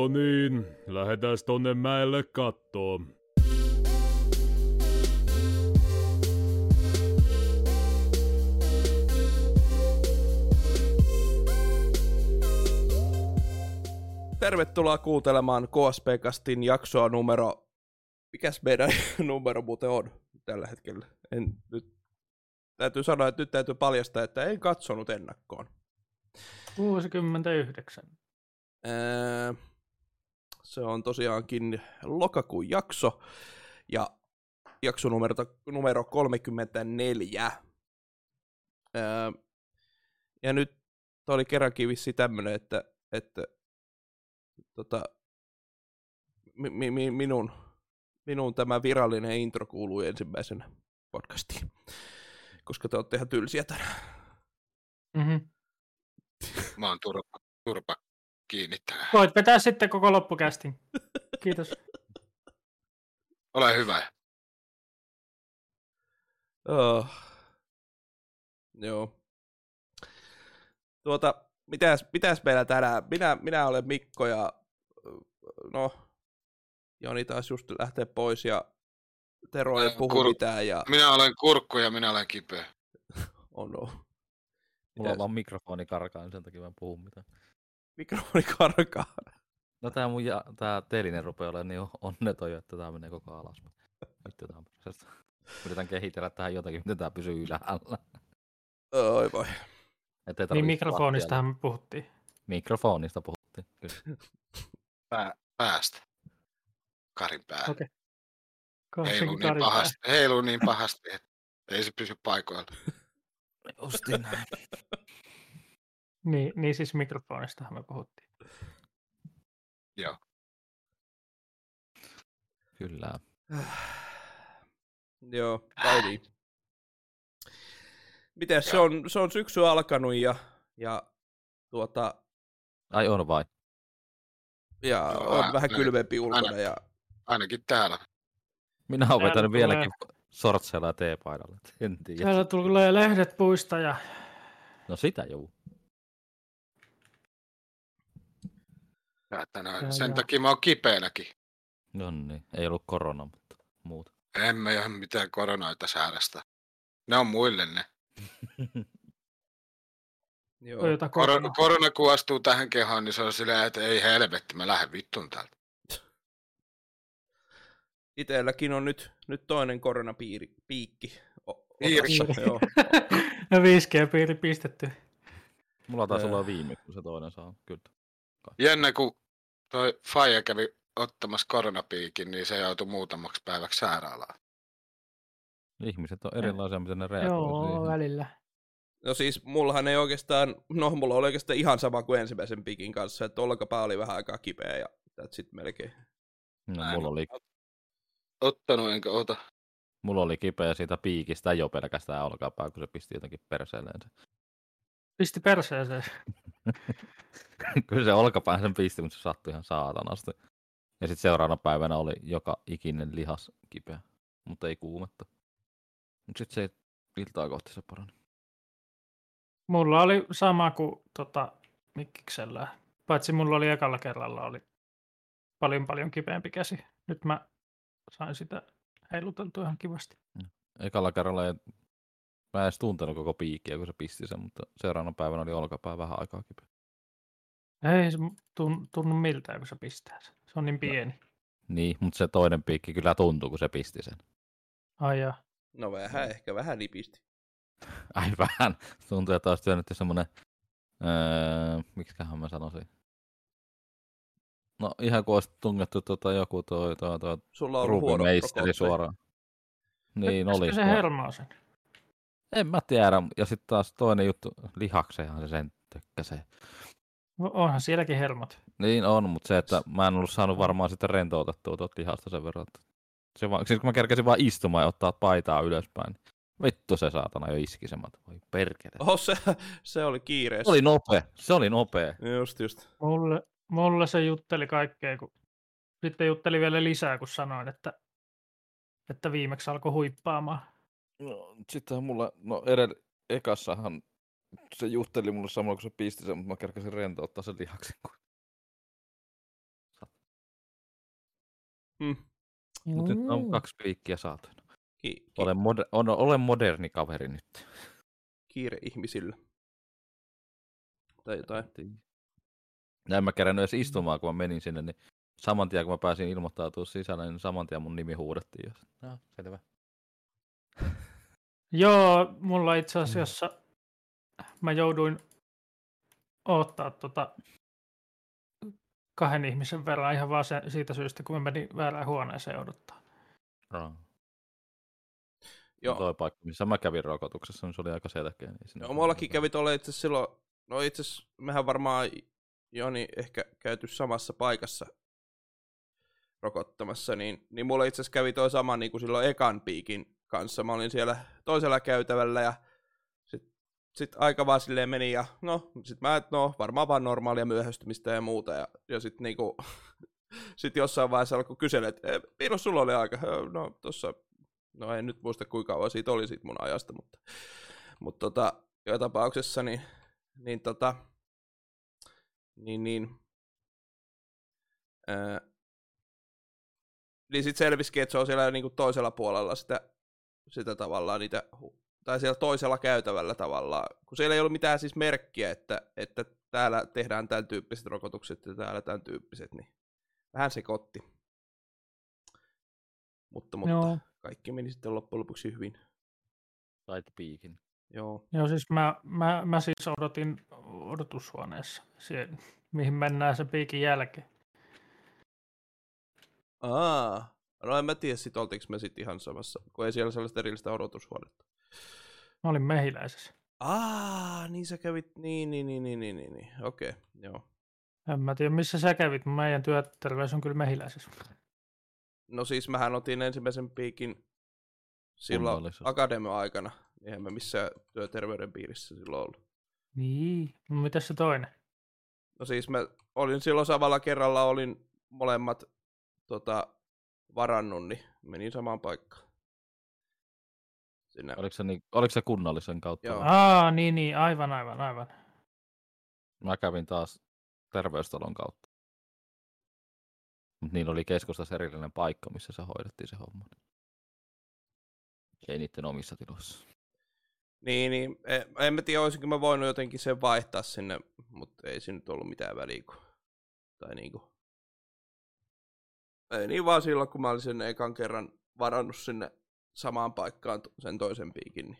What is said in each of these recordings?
No niin, lähdetään tonne mäelle kattoo. Tervetuloa kuuntelemaan KSP-kastin jaksoa numero... Mikäs meidän numero muuten on tällä hetkellä? En nyt... Täytyy sanoa, että nyt täytyy paljastaa, että en katsonut ennakkoon. 69. Ää, se on tosiaankin lokakuun jakso ja jakso numero, numero 34. Ää, ja nyt tämä oli kerrankin vissi tämmöinen, että, että tota, mi, mi, minun, minun tämä virallinen intro kuului ensimmäisenä podcastiin, koska te olette ihan tylsiä tänään. Mm-hmm. Mä oon turpa, turpa kiinni tänään. Voit vetää sitten koko loppukästin. Kiitos. Ole hyvä. Oh. Joo. Tuota, mitäs, mitäs meillä tänään? Minä, minä olen Mikko ja no, Joni taas just lähtee pois ja Tero ei puhu Kur- mitään ja Minä olen kurkku ja minä olen kipeä. on no. Mulla on vaan mikrofoni karkaa, niin sen takia mä en puhu mitään. Mikrofoni karkaa. No tää mun ja, tää teline rupeaa olemaan niin onneton, jo, että tää menee koko alas. Vittu tää on perseestä. Yritän kehitellä tähän jotakin, miten tää pysyy ylhäällä. Oi voi. Niin tarvitse mikrofonistahan me puhuttiin. Mikrofonista puhuttiin, kyllä. Pää, päästä. Karin pää. Okei. Heiluu Kahdenkin niin, pahasti, heiluu niin pahasti, että ei se pysy paikoilla. Ostin näin. Niin, niin siis mikrofonistahan me puhuttiin. Joo. Kyllä. Joo, vai niin. Miten se on, se on syksy alkanut ja, ja tuota, Ai on vai? ja Joo, on vähän- kylmempi ulkona aina- ja Ainakin täällä. Minä olen Täällä vetänyt tulee- vieläkin sortseilla ja teepaidalla. En tiedä. Täällä tulee lehdet puista ja No sitä juu. Ja tänään. Joo, Sen joo. takia mä oon kipeänäkin. No niin, ei ollut korona, mutta muuta. En mä ihan mitään koronoita sairasta. Ne on muille ne. joo. Korona, Corona. korona kun astuu tähän kehoon, niin se on silleen, että ei helvetti, mä lähden vittuun täältä. Itelläkin on nyt, nyt toinen koronapiikki. Piiri. joo. No 5G-piiri pistetty. Mulla taisi Öö. olla viime, kun se toinen saa. Kyllä. Jännä, kun toi Faija kävi ottamassa koronapiikin, niin se joutui muutamaksi päiväksi sairaalaan. Ihmiset on erilaisia, miten ne reagoi Joo, siihen. välillä. No siis mullahan ei oikeastaan, no mulla oli oikeastaan ihan sama kuin ensimmäisen piikin kanssa, että olkapää oli vähän aikaa kipeä ja sitten melkein. No, mulla, oli, Ottanut enkä ota. mulla oli kipeä siitä piikistä jo pelkästään olkapää, kun se pisti jotenkin perseelleen. Pisti perseeseen. Kyllä se olkapää sen pisti, mutta se sattui ihan saatanasti. Ja sitten seuraavana päivänä oli joka ikinen lihas kipeä, mutta ei kuumetta. Mutta sitten se iltaa kohti se parani. Mulla oli sama kuin tota, Mikkiksellä. Paitsi mulla oli ekalla kerralla oli paljon paljon kipeämpi käsi. Nyt mä sain sitä heiluteltua ihan kivasti. Ekalla kerralla ei, mä en edes tuntenut koko piikkiä, kun se pisti sen, mutta seuraavana päivänä oli olkapää vähän aikaa kipeä. Ei se tun- tunnu miltään, kun se pistää sen. Se on niin pieni. Niin, mutta se toinen piikki kyllä tuntui, kun se pisti sen. Ai jaa. No vähän, ehkä vähän nipisti. Ai vähän. Tuntuu, että olisi työnnetty semmoinen, öö, miksiköhän mä sanoisin. No ihan kuin olisi tungettu tota, joku toi, toi, toi Sulla on huono suoraan. Niin Pitäisikö oli. se hermaa sen? En mä tiedä. Ja sitten taas toinen juttu, lihaksehan se sen tökkäsee. No, Onhan sielläkin hermot. Niin on, mutta se, että mä en ollut saanut varmaan sitä rentoutettua tuota lihasta sen verran. Että se vaan, siis kun mä kerkesin vaan istumaan ja ottaa paitaa ylöspäin. niin Vittu se saatana jo iski. Mä oon, Voi perkele. Oho, se, se oli kiireessä. Se oli nopea. Se oli nopea. Just, just. Mulle, mulle se jutteli kaikkea, kun sitten jutteli vielä lisää, kun sanoin, että, että viimeksi alkoi huippaamaan. No, sitten mulla, no edellä, ekassahan se jutteli mulle samalla, kun se pisti sen, mutta mä kerkesin rentouttaa sen lihaksen. kun- Mm. Mutta nyt on kaksi piikkiä saatu. Ki- ki- Olen, moder- on, olen moderni kaveri nyt. kiire ihmisillä. Tai jotain. Näin mä kerännyt edes istumaan, kun mä menin sinne, niin saman tien kun mä pääsin ilmoittautumaan sisälle, niin saman tien mun nimi huudettiin. Ja... No, selvä. Joo, mulla itse asiassa mä jouduin odottaa tota kahden ihmisen verran ihan vaan se, siitä syystä, kun mä menin väärään huoneeseen odottaa. No. Joo. Toi paikka, missä mä kävin rokotuksessa, niin se oli aika selkeä. Niin sinne Joo, mullakin kävi tuolla itse silloin, no itse asiassa mehän varmaan Joni ehkä käyty samassa paikassa rokottamassa, niin, niin mulla itse asiassa kävi toi sama niin kuin silloin ekan piikin kanssa. Mä olin siellä toisella käytävällä ja sit, sit aika vaan silleen meni ja no, sit mä, et no varmaan vaan normaalia myöhästymistä ja muuta ja, ja sit niinku, sit jossain vaiheessa alkoi kysellä, että "Eh, milloin sulla oli aika? "Ö, No tossa, no en nyt muista kuinka kauan siitä oli siitä mun ajasta, mutta, mutta tota, joka tapauksessa niin, niin tota, niin, niin, ää, niin sitten selvisikin, että se on siellä niinku toisella puolella sitä, sitä tavallaan niitä, tai siellä toisella käytävällä tavallaan, kun siellä ei ollut mitään siis merkkiä, että, että täällä tehdään tämän tyyppiset rokotukset ja täällä tämän tyyppiset, niin vähän sekoitti. Mutta, mutta Joo. kaikki meni sitten loppujen lopuksi hyvin. Sait piikin. Joo. Joo, siis mä, mä, mä siis odotin odotushuoneessa, siellä, mihin mennään sen piikin jälkeen. Aa, no en mä tiedä sit oltiinko me sit ihan samassa, kun ei siellä sellaista erillistä odotushuonetta. Mä olin mehiläisessä. Aa, niin sä kävit, niin, niin, niin, niin, niin, niin, niin. okei, okay, joo. En mä tiedä, missä sä kävit, mutta meidän työterveys on kyllä mehiläisessä. No siis mähän otin ensimmäisen piikin silloin Kunnallisessa. akademia-aikana, eihän mä missään työterveyden piirissä silloin ollut. Niin, no mitäs se toinen? No siis mä olin silloin samalla kerralla, olin molemmat tota, varannut, niin menin samaan paikkaan. Sinne. Oliko se, niin, oliko se kunnallisen kautta? Joo. Aa, niin, niin, aivan, aivan, aivan. Mä kävin taas terveystalon kautta. Mutta niillä oli keskustassa erillinen paikka, missä se hoidettiin se homma. Ei niiden omissa tiloissa. Niin, niin en, en mä tiedä, olisinko mä voinut jotenkin sen vaihtaa sinne, mutta ei siinä nyt ollut mitään väliä. Kun, tai niinku. Ei niin vaan silloin, kun mä olin sen ekan kerran varannut sinne samaan paikkaan sen toisen piikin. Niin.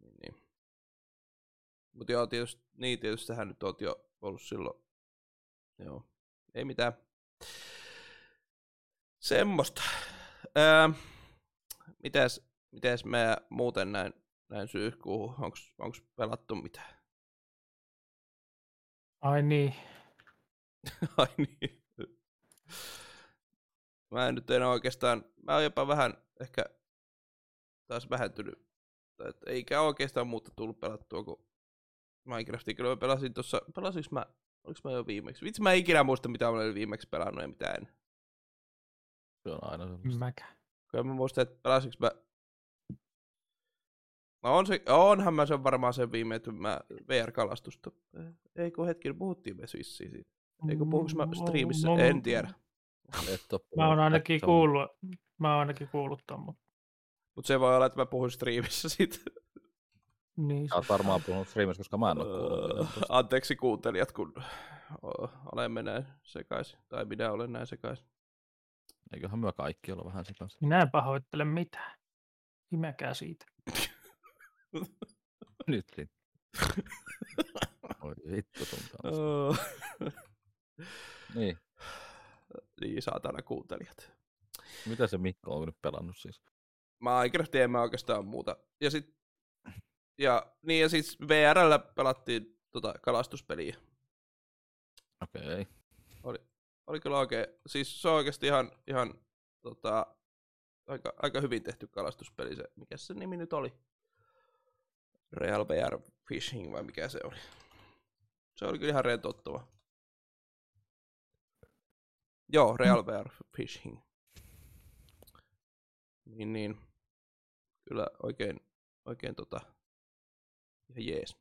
niin, niin. Mutta joo, tietysti, niin tietysti sähän nyt oot jo ollut silloin. Joo, ei mitään. Semmosta. Ää, mitäs, mitäs me muuten näin, näin syyskuuhun? Onks, onks pelattu mitään? Ai niin. Ai niin. Mä en nyt enää oikeastaan, mä oon jopa vähän ehkä taas vähentynyt. Tai et eikä oikeastaan muuta tullut pelattua kuin Minecraftia. Kyllä mä pelasin tossa, pelasinko mä, oliks mä jo viimeksi? Vitsi mä en ikinä muista mitä mä olin viimeksi pelannut ja mitä en. Se on aina semmoista. Mäkä. Kyllä mä muistan, että pelasinko mä... No on se, onhan mä sen varmaan sen viime, että mä VR-kalastusta. Ei kun hetki, puhuttiin me vissiin siitä. Eikö puhuinko mä striimissä? En tiedä. Mä oon ainakin kuullut, mä oon ainakin kuullut ton, mutta Mutta se voi olla, että mä puhun striimissä siitä. niin. Sä oot varmaan puhunut streamissa, koska mä en oo kuullut. Öö. Anteeksi kuuntelijat, kun olemme näin sekaisin. Tai minä olen näin sekaisin. Eiköhän myö kaikki olla vähän sekaisin. Minä en pahoittele mitään. Imekää siitä. Nyt niin. Oi vittu sun kanssa. Öö, Niin. Niin, saatana kuuntelijat. Mitä se Mikko on nyt pelannut siis? Minecraftia en mä oikeastaan muuta. Ja sit, ja, niin ja siis VRllä pelattiin tota kalastuspeliä. Okei. Oli kyllä oikein, siis se on oikeasti ihan, ihan tota, aika, aika hyvin tehty kalastuspeli se, mikä se nimi nyt oli? Real VR Fishing vai mikä se oli? Se oli kyllä ihan rentouttava. Joo, Real VR Fishing. Niin, niin. Kyllä oikein, oikein tota, ihan jees.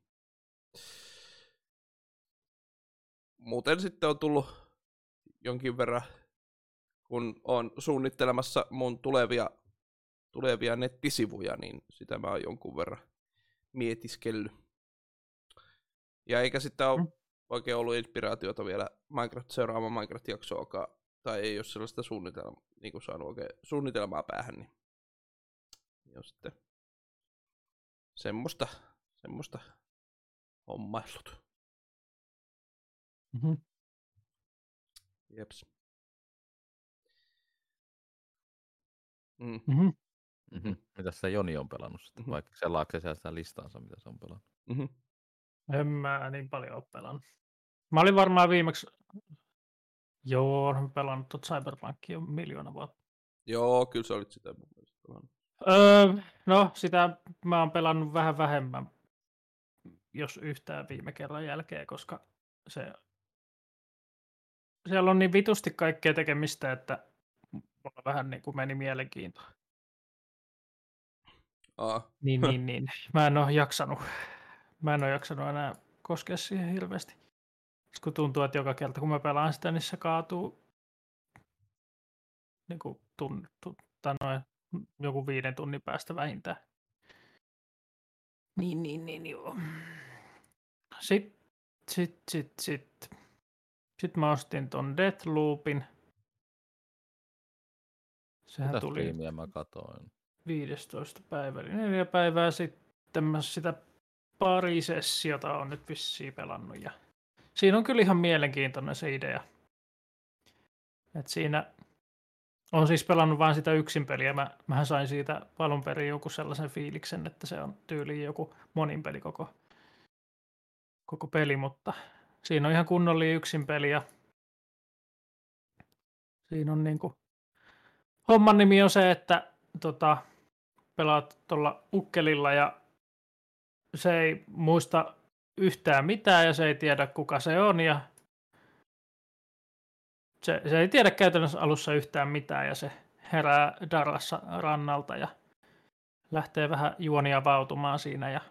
Muuten sitten on tullut jonkin verran kun on suunnittelemassa mun tulevia, tulevia nettisivuja, niin sitä mä oon jonkun verran mietiskellyt. Ja eikä sitten ole Mm. Oikein ollut inspiraatiota vielä Minecraft seuraamaan Minecraft-jaksoakaan, tai ei ole sellaista suunnitelmaa, niin kuin saanut oikein suunnitelmaa päähän, niin niin on sitten semmoista, semmoista hommaillut. Mhm. Jeps. Mm. Mhm. Mm-hmm. Mitä se Joni on pelannut sitten, Mhm. vaikka se sitä listaansa, mitä se on pelannut? Mm-hmm. En mä niin paljon ole pelannut. Mä olin varmaan viimeksi, joo, olen pelannut tuota Cyberpunkia jo miljoona vuotta. Joo, kyllä sä olit sitä mun mielestä pelannut. Öö, no, sitä mä oon pelannut vähän vähemmän, jos yhtään viime kerran jälkeen, koska se, siellä on niin vitusti kaikkea tekemistä, että mulla vähän niin kuin meni mielenkiinto. Aa, Niin, niin, niin. Mä en ole jaksanut, mä en ole jaksanut enää koskea siihen hirveästi. Sitten kun tuntuu, että joka kerta kun mä pelaan sitä, niin se kaatuu niin kuin tunn, tu, tai noin, joku viiden tunnin päästä vähintään. Niin, niin, niin, joo. Sitten, sit, sit, sit. Sitten mä ostin ton Deathloopin. Sehän Mitä tuli mä katoin? 15 päivää, eli neljä päivää sitten mä sitä pari sessiota on nyt vissiin pelannut. Ja siinä on kyllä ihan mielenkiintoinen se idea. Et siinä on siis pelannut vain sitä yksin peliä. Mä, mähän sain siitä alun perin joku sellaisen fiiliksen, että se on tyyliin joku monin peli koko, koko peli, mutta siinä on ihan kunnollinen yksin peli ja siinä on niinku, homman nimi on se, että tota, pelaat tuolla ukkelilla ja se ei muista yhtään mitään ja se ei tiedä kuka se on ja se, se ei tiedä käytännössä alussa yhtään mitään ja se herää Darrassa rannalta ja lähtee vähän juonia vautumaan siinä ja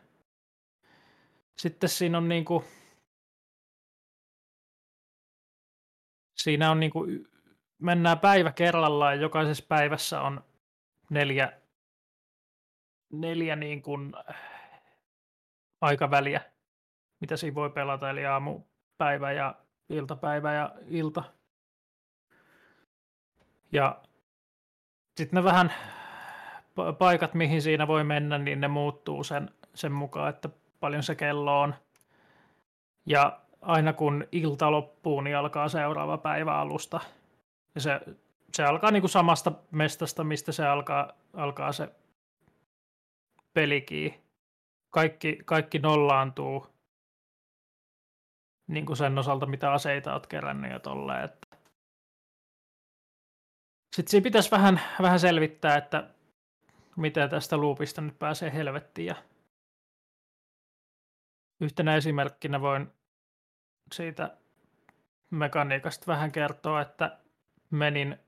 sitten siinä on niinku siinä on niinku mennään päivä kerrallaan ja jokaisessa päivässä on neljä, neljä niin kuin aikaväliä, mitä siinä voi pelata, eli aamu, päivä ja iltapäivä ja ilta. Ja sitten ne vähän pa- paikat, mihin siinä voi mennä, niin ne muuttuu sen, sen mukaan, että paljon se kello on. Ja aina kun ilta loppuu, niin alkaa seuraava päivä alusta. Ja se, se alkaa niin kuin samasta mestasta, mistä se alkaa, alkaa se pelikin. Kaikki, kaikki nollaantuu niin kuin sen osalta, mitä aseita olet kerännyt ja tolleen. Että... Sitten siinä pitäisi vähän, vähän selvittää, että miten tästä loopista nyt pääsee helvettiin. Ja yhtenä esimerkkinä voin siitä mekaniikasta vähän kertoa, että menin,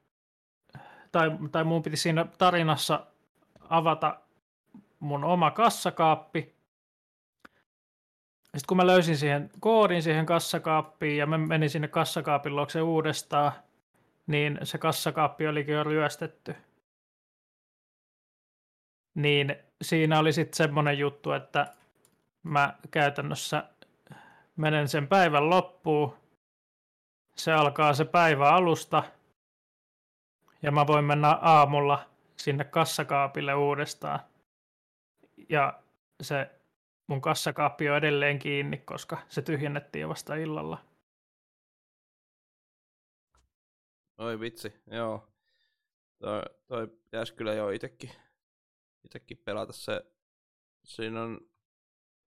tai, tai mun piti siinä tarinassa avata mun oma kassakaappi. Sitten kun mä löysin siihen koodin siihen kassakaappiin ja mä menin sinne kassakaapin luokse uudestaan, niin se kassakaappi olikin jo ryöstetty. Niin siinä oli sitten semmoinen juttu, että mä käytännössä menen sen päivän loppuun, se alkaa se päivä alusta, ja mä voin mennä aamulla sinne kassakaapille uudestaan. Ja se mun kassakaappi on edelleen kiinni, koska se tyhjennettiin vasta illalla. Oi vitsi, joo. Toi, toi pitäisi kyllä jo itekin, itekin pelata se. Siinä on,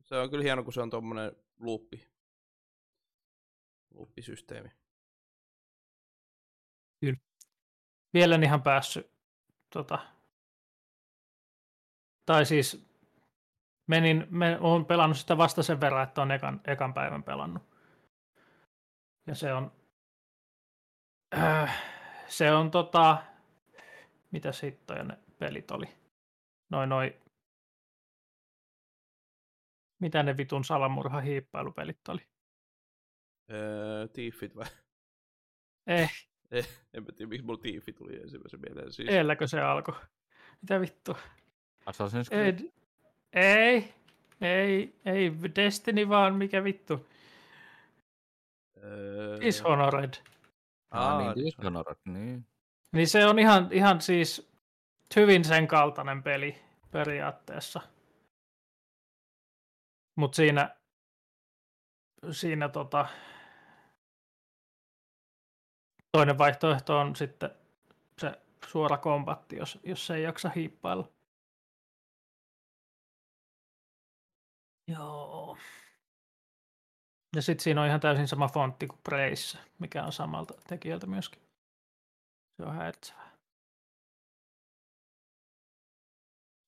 se on kyllä hieno, kun se on tommonen loopi, loopisysteemi. Vielä en ihan päässyt. Tota, tai siis menin, me, olen pelannut sitä vasta sen verran, että on ekan, ekan päivän pelannut. Ja se on, äh, se on tota, mitä sitten ne pelit oli? Noin noi, mitä ne vitun salamurha hiippailupelit oli? Öö, Tiffit vai? Eh, En mä tiedä, miksi mulla Tiifi tuli ensimmäisen mieleen. Siis, Eelläkö se alkoi? Mitä vittu? Assassin's Creed. Ei, ei, ei, ei Destiny vaan, mikä vittu. öö, Dishonored. Ah, Aa, niin, Dishonored. Dishonored, niin. Niin se on ihan, ihan siis hyvin sen kaltainen peli periaatteessa. Mutta siinä, siinä tota, toinen vaihtoehto on sitten se suora kombatti, jos, jos se ei jaksa hiippailla. Joo. Ja sitten siinä on ihan täysin sama fontti kuin Preyssä, mikä on samalta tekijältä myöskin. Se on häiritsevää.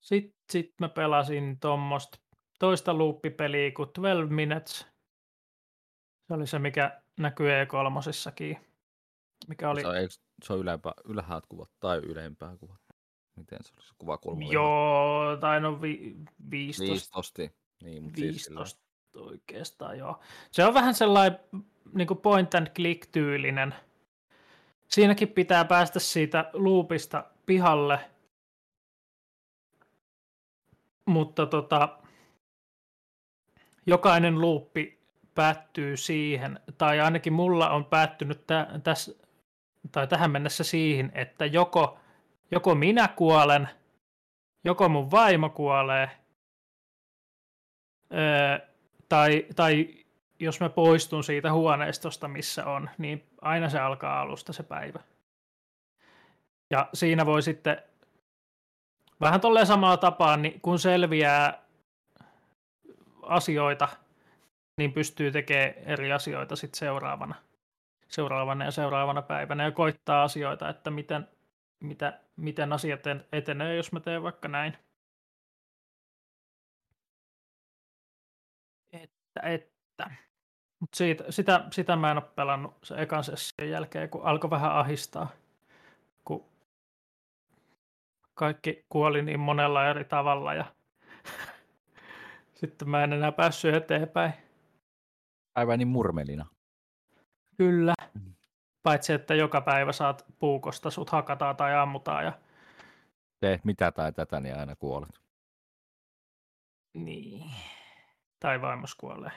Sitten sit mä pelasin tuommoista toista loopipeliä kuin 12 Minutes. Se oli se, mikä näkyy E3. Mikä oli... Se on, eikö, se on ylempää, ylhäältä kuvat tai ylempää kuvat. Miten se olisi? Kuvakulma. oli Joo, tai no vi, 15, 15. Niin, mutta siis sillä- 15 oikeastaan, joo. Se on vähän sellainen niin kuin point and click tyylinen. Siinäkin pitää päästä siitä loopista pihalle. Mutta tota, jokainen luuppi päättyy siihen, tai ainakin mulla on päättynyt tä- tässä, tai tähän mennessä siihen, että joko, joko minä kuolen, joko mun vaimo kuolee, öö, tai, tai jos mä poistun siitä huoneistosta, missä on, niin aina se alkaa alusta se päivä. Ja siinä voi sitten vähän tolleen samalla tapaa, niin kun selviää asioita, niin pystyy tekemään eri asioita sitten seuraavana, seuraavana ja seuraavana päivänä ja koittaa asioita, että miten, mitä, miten asiat etenee, jos mä teen vaikka näin. Että, että. Mut siitä, sitä, sitä mä en ole pelannut sen ekan session jälkeen, kun alkoi vähän ahistaa. Kun kaikki kuoli niin monella eri tavalla ja sitten mä en enää päässyt eteenpäin. Päiväni murmelina. Kyllä. Mm. Paitsi, että joka päivä saat puukosta, sut hakataan tai ammutaan ja Teet mitä tai tätä, niin aina kuolet. niin. Tai vaimos kuolee.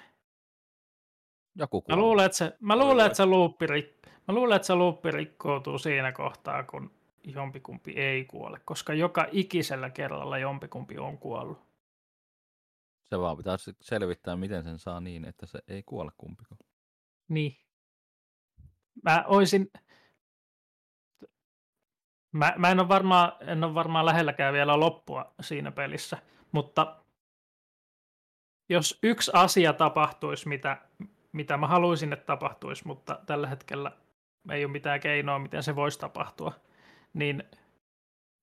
Joku Mä kuolee. luulen, että se, mä luulen, että se luuppi, rik... mä luulen, että se luuppi rikkoutuu siinä kohtaa, kun jompikumpi ei kuole, koska joka ikisellä kerralla jompikumpi on kuollut. Se vaan pitää selvittää, miten sen saa niin, että se ei kuole kumpikaan. Niin. Mä oisin... Mä, mä en, ole varmaan, varmaan lähelläkään vielä loppua siinä pelissä, mutta jos yksi asia tapahtuisi, mitä, mitä mä haluaisin, että tapahtuisi, mutta tällä hetkellä ei ole mitään keinoa, miten se voisi tapahtua, niin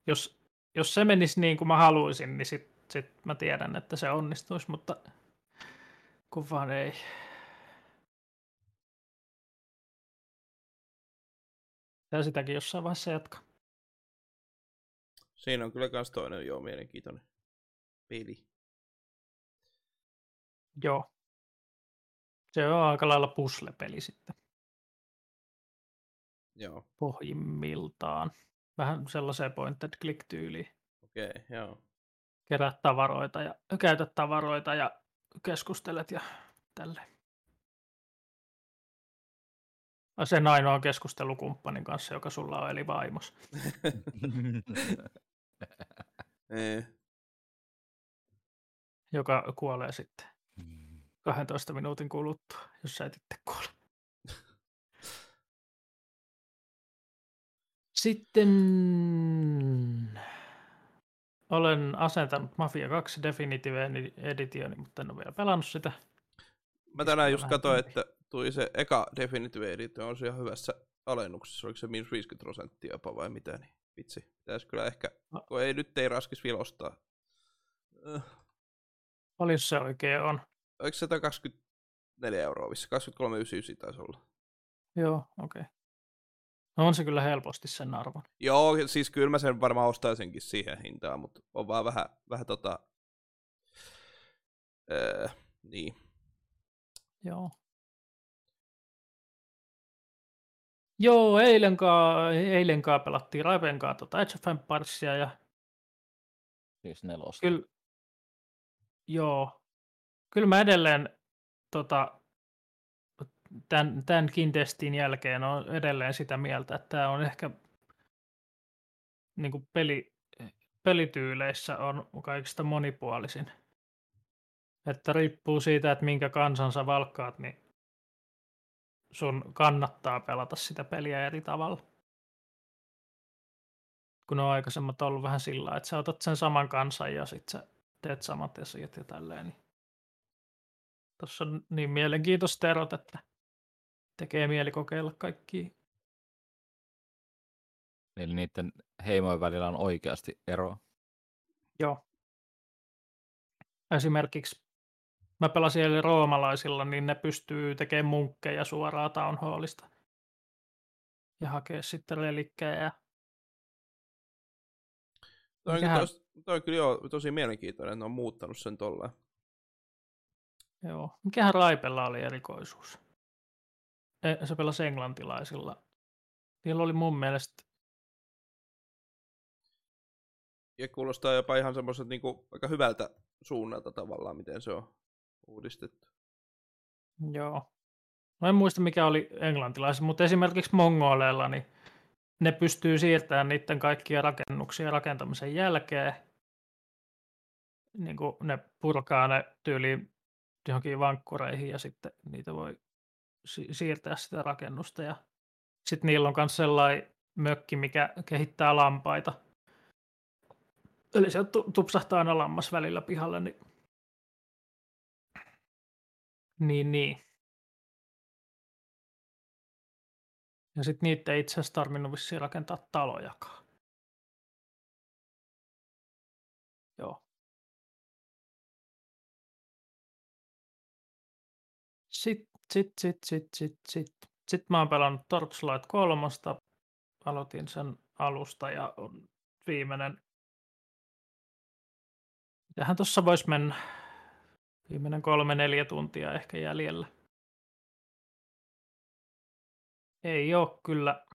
jos, jos se menisi niin kuin mä haluaisin, niin sitten sit mä tiedän, että se onnistuisi, mutta kun vaan ei. Ja sitäkin jossain vaiheessa jatkaa. Siinä on kyllä kans toinen joo mielenkiintoinen peli. Joo. Se on aika lailla puzzle-peli sitten Joo, pohjimmiltaan. Vähän sellaiseen point and click tyyliin. okei, okay, joo. Kerät tavaroita ja käytät tavaroita ja keskustelet ja tälle. Sen ainoa keskustelukumppanin kanssa, joka sulla on, eli vaimos. Ee, joka kuolee sitten 12 minuutin kuluttua, jos sä et itse kuole. Sitten olen asentanut Mafia 2 Definitive Editioni, mutta en ole vielä pelannut sitä. Mä tänään just katsoin, että tuli se eka Definitive Edition, on se ihan hyvässä alennuksessa, oliko se miinus 50 prosenttia jopa vai mitä, niin vitsi. Pitäisi kyllä ehkä, kun ei nyt ei raskis vielä ostaa. Äh, Paljon se oikein on? Oliko se 124 euroa vissi, 23,99 taisi olla. Joo, okei. Okay. No on se kyllä helposti sen arvon. Joo, siis kyllä mä sen varmaan ostaisinkin siihen hintaan, mutta on vaan vähän, vähän tota... Öö, niin. Joo. Joo, eilen, ka, eilen ka pelattiin Raipen kanssa tota Age of Empiresia ja Siis nelosta. kyllä, joo, kyllä mä edelleen tota, tämän, tämänkin testin jälkeen on edelleen sitä mieltä, että tämä on ehkä niin kuin peli, pelityyleissä on kaikista monipuolisin. Että riippuu siitä, että minkä kansan sä valkkaat, niin sun kannattaa pelata sitä peliä eri tavalla. Kun on aikaisemmat ollut vähän sillä että sä otat sen saman kansan ja sit sä teet samat asiat ja tälleen. Niin Tuossa on niin mielenkiintoiset erot, että tekee mieli kokeilla kaikki. Eli niiden heimojen välillä on oikeasti eroa. Joo. Esimerkiksi mä pelasin eli roomalaisilla, niin ne pystyy tekemään munkkeja suoraan Town Hallista. Ja hakea sitten relikkejä. Toi, on, Mikähän- tos, toi on kyllä joo, tosi mielenkiintoinen, että ne on muuttanut sen tolleen. Joo. Mikähän Raipella oli erikoisuus? Se pelasi englantilaisilla. Niillä oli mun mielestä, Ja kuulostaa jopa ihan semmoiselta niinku, aika hyvältä suunnalta tavallaan, miten se on uudistettu. joo. Mä en muista mikä oli englantilaisilla, mutta esimerkiksi mongoleilla, niin ne pystyy siirtämään niiden kaikkia rakennuksia rakentamisen jälkeen. Niin kuin ne purkaa ne tyyliin johonkin vankkureihin ja sitten niitä voi si- siirtää sitä rakennusta. Ja sitten niillä on myös sellainen mökki, mikä kehittää lampaita. Eli se tu- tupsahtaa aina lammas välillä pihalle. Niin, niin. niin. Ja sitten niitä ei itse asiassa tarvinnut vissiin rakentaa talojakaan. Sitten sit, sit, sit, sit, sit. Sitten mä oon pelannut Torchlight 3. Aloitin sen alusta ja on viimeinen. Mitähän tuossa voisi mennä? Viimeinen kolme neljä tuntia ehkä jäljellä. Ei ole kyllä.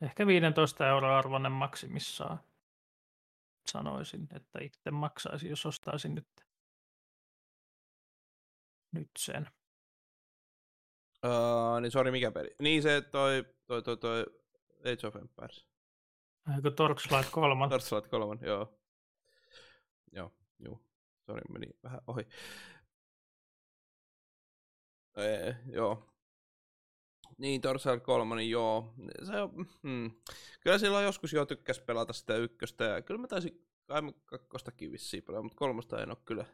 Ehkä 15 euroa arvoinen maksimissaan. Sanoisin, että itse maksaisin, jos ostaisin nyt, nyt sen. Uh, niin sori, mikä peli? Niin se toi, toi, toi, toi Age of Empires. Eikö Torchlight 3? Torchlight 3, joo. Joo, juu. Sori, meni vähän ohi. Ee, joo. Niin, Torchlight 3, niin joo. Se on, hmm. Kyllä silloin joskus jo tykkäs pelata sitä ykköstä, ja kyllä mä taisin kai kakkostakin vissiin pelaa, mutta kolmosta en ole kyllä.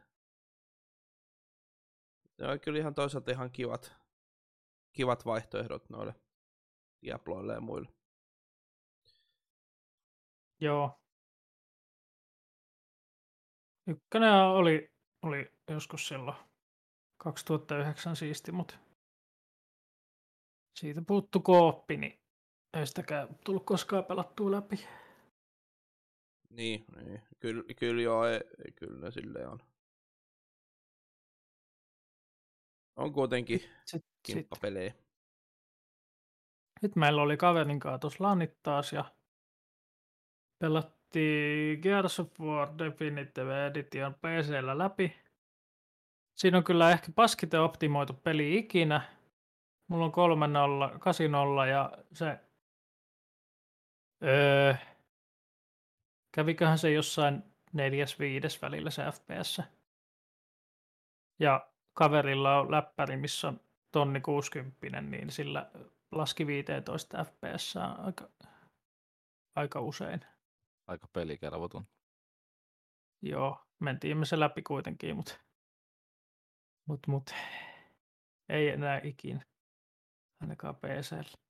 Ne on kyllä ihan toisaalta ihan kivat, kivat vaihtoehdot noille Diabloille ja muille. Joo. Ykkönen oli, oli joskus silloin 2009 siisti, mutta siitä puuttu kooppi, niin ei sitäkään tullut koskaan pelattua läpi. Niin, niin. Kyllä, kyllä joo, ei, kyllä silleen on. On kuitenkin sit, kimppapelejä. sit meillä oli kaverin kanssa tuossa lanit taas ja pelattiin Gears of War Definitive Edition PCllä läpi. Siinä on kyllä ehkä paskiten optimoitu peli ikinä. Mulla on 3-0, 8-0 ja se... Öö, käviköhän se jossain neljäs viides välillä se FPS. Ja kaverilla on läppäri, missä on tonni 60, niin sillä laski 15 FPS aika, aika usein. Aika pelikelvoton. Joo, mentiin me se läpi kuitenkin, mutta mut, mut, ei enää ikinä. Ainakaan PCllä.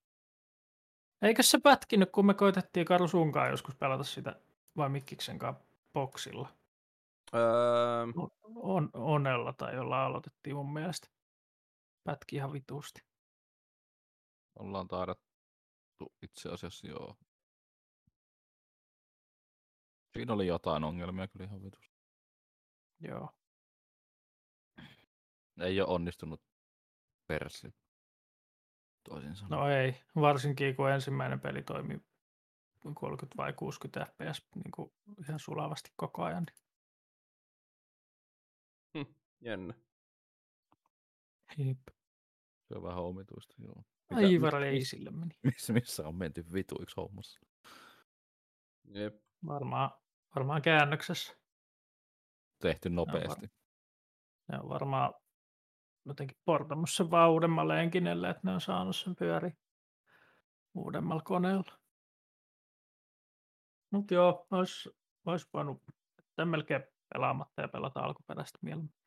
Eikö se pätkinyt, kun me koitettiin Karu sunkaan joskus pelata sitä vai Mikkiksen kanssa boksilla? Öö, On, Onella tai jolla aloitettiin mun mielestä. Pätki ihan vituusti. Ollaan taidattu itse asiassa joo. Siinä oli jotain ongelmia kyllä ihan vitusti. Joo. Ei ole onnistunut perssi. toisin sanoen. No ei, varsinkin kun ensimmäinen peli toimii 30 vai 60 fps niin kuin ihan sulavasti koko ajan. niin- Jännä. Jep. Se on vähän omituista, joo. Aivan mi- reisille meni. missä, missä on menty vituiksi hommassa? Jep. Varmaan, varmaan käännöksessä. Tehty nopeasti. Ne on varmaan jotenkin portannut sen vaan uudemmalle enkinelle, että ne on saanut sen pyöri uudemmalla koneella. Mutta joo, olisi, olisi voinut jättää melkein pelaamatta ja pelata alkuperäistä mieluummin.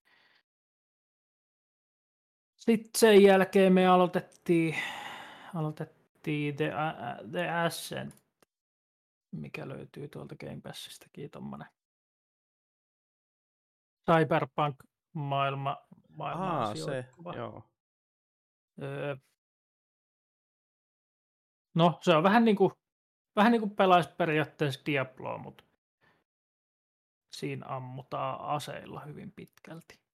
Sitten sen jälkeen me aloitettiin, aloitettiin The, A- The Ascent, mikä löytyy tuolta Game Passistakin, tommonen Cyberpunk-maailma. maailmaan Aa, se. Joo. Öö, no, se on vähän niin kuin, vähän niin kuin pelaisi periaatteessa Diabloa, mutta siinä ammutaan aseilla hyvin pitkälti.